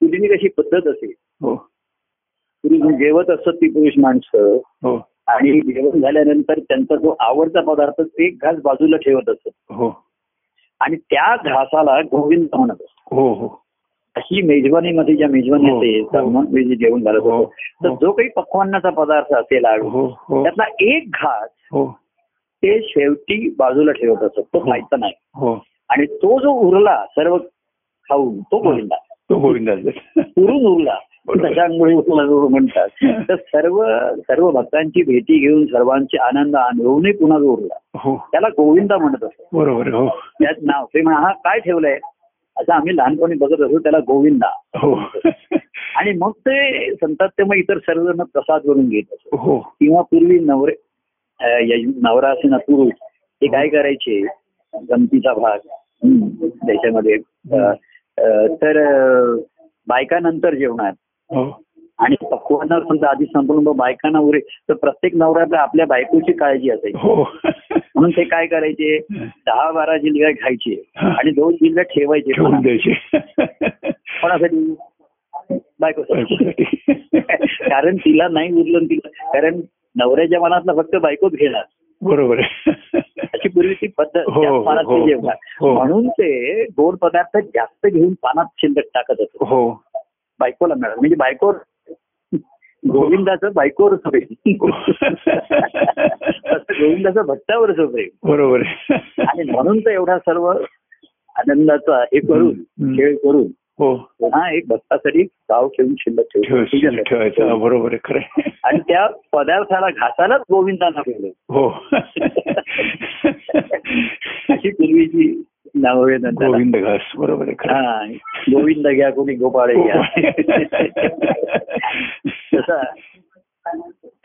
पूर्वी कशी पद्धत असेल. हो. पूर्वी जेवत असत ती पुरुष माणसं. हो. आणि जेवण झाल्यानंतर त्यांचा जो आवडता पदार्थ ते एक घास बाजूला ठेवत असत हो. आणि त्या घासाला गोविंद म्हणत असत हो हो. अशी मेजवानीमध्ये ज्या मेजवानी हो, असेल हो. जेवण घालत हो, होतं. तर हो. जो काही पक्वान्नाचा पदार्थ असेल लाडू हो हो. त्यातला एक घास हो. ते शेवटी बाजूला ठेवत असत. तो हो. खायचा नाही. हो. आणि तो जो उरला सर्व खाऊन तो गोविंदा. तो गोविंदाचा उरून उरला. बरोबर. त्याच्या अंघोळी उरला जो म्हणतात. तर सर्व सर्व भक्तांची भेटी घेऊन सर्वांचे आनंद अनुभवूनही पुन्हा जो उरला. हो. त्याला गोविंदा म्हणत असतो. बरोबर हो. त्यात नाव ते म्हणा हा काय ठेवलंय? असं आम्ही लहानपणी बघत असतो त्याला गोविंदा. हो. आणि मग ते संतात ते मग इतर सर्वजण प्रसाद करून घेत असतो. हो. किंवा पूर्वी नवरे नवरा असे पुरुष ते काय करायचे? गमतीचा भाग. त्याच्यामध्ये तर बायकानंतर जेवणार. हो. आणि पक्वांना समजा आधी संपूर्ण बायकांना उरे तर प्रत्येक नवऱ्याला आपल्या बायकोची काळजी असायची. म्हणून ते काय करायचे? दहा बारा जिल्ह्या खायचे आणि दोन जिल्ह्या ठेवायचे ठेवून द्यायचे. कोणासाठी? बायको बायकोसाठी. कारण तिला नाही उरलं तिला कारण नवऱ्याच्या मनातला फक्त बायकोच घेणार. बरोबर अशी पूर्वी ती पद्धत हो, हो, पानात हो, ते जेवणार हो. म्हणून ते गोड पदार्थ जास्त घेऊन पानात शिल्लक टाकत असतो हो. बायकोला मिळालं. म्हणजे बायको गोविंदाचं बायकोवर प्रेम. गोविंदाचं भक्तावरच प्रेम. बरोबर. आहे आणि म्हणून तर एवढा सर्व आनंदाचा हे करून. खेळ करून हो. पुन्हा एक भक्तासाठी गाव ठेवून शिल्लक ठेवतो. ठेवायचं. हा, बरोबर आहे खरं. आणि त्या पदार्थाला घासालाच गोविंदांना हो. अशी पूर्वीची नावं. गोविंद घास बरोबर आहे गोविंद घ्या कोणी गोपाळ घ्या. तसा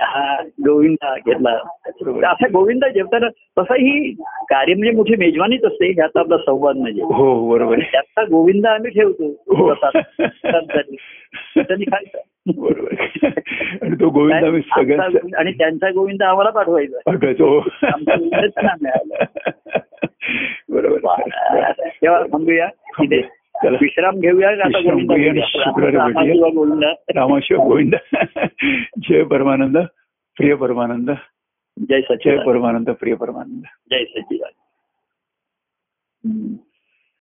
हा गोविंदा घेतला. असा गोविंदा जेवताना तसा ही कार्य म्हणजे मोठी मेजवानीच असते ह्यात आपला संवाद म्हणजे. हो बरोबर. त्याचा गोविंदा आम्ही ठेवतो. हो. त्यांनी. खायचं बरोबर. तो गोविंद आणि त्यांचा गोविंद आम्हाला पाठवायचा. मिळाला. बरोबर. तेव्हा थांबूया. विश्राम घेऊया रामाशिव गोविंद. जय परमानंद प्रिय परमानंद. जय जय सचिन परमानंद प्रिय परमानंद. जय सचिदानंद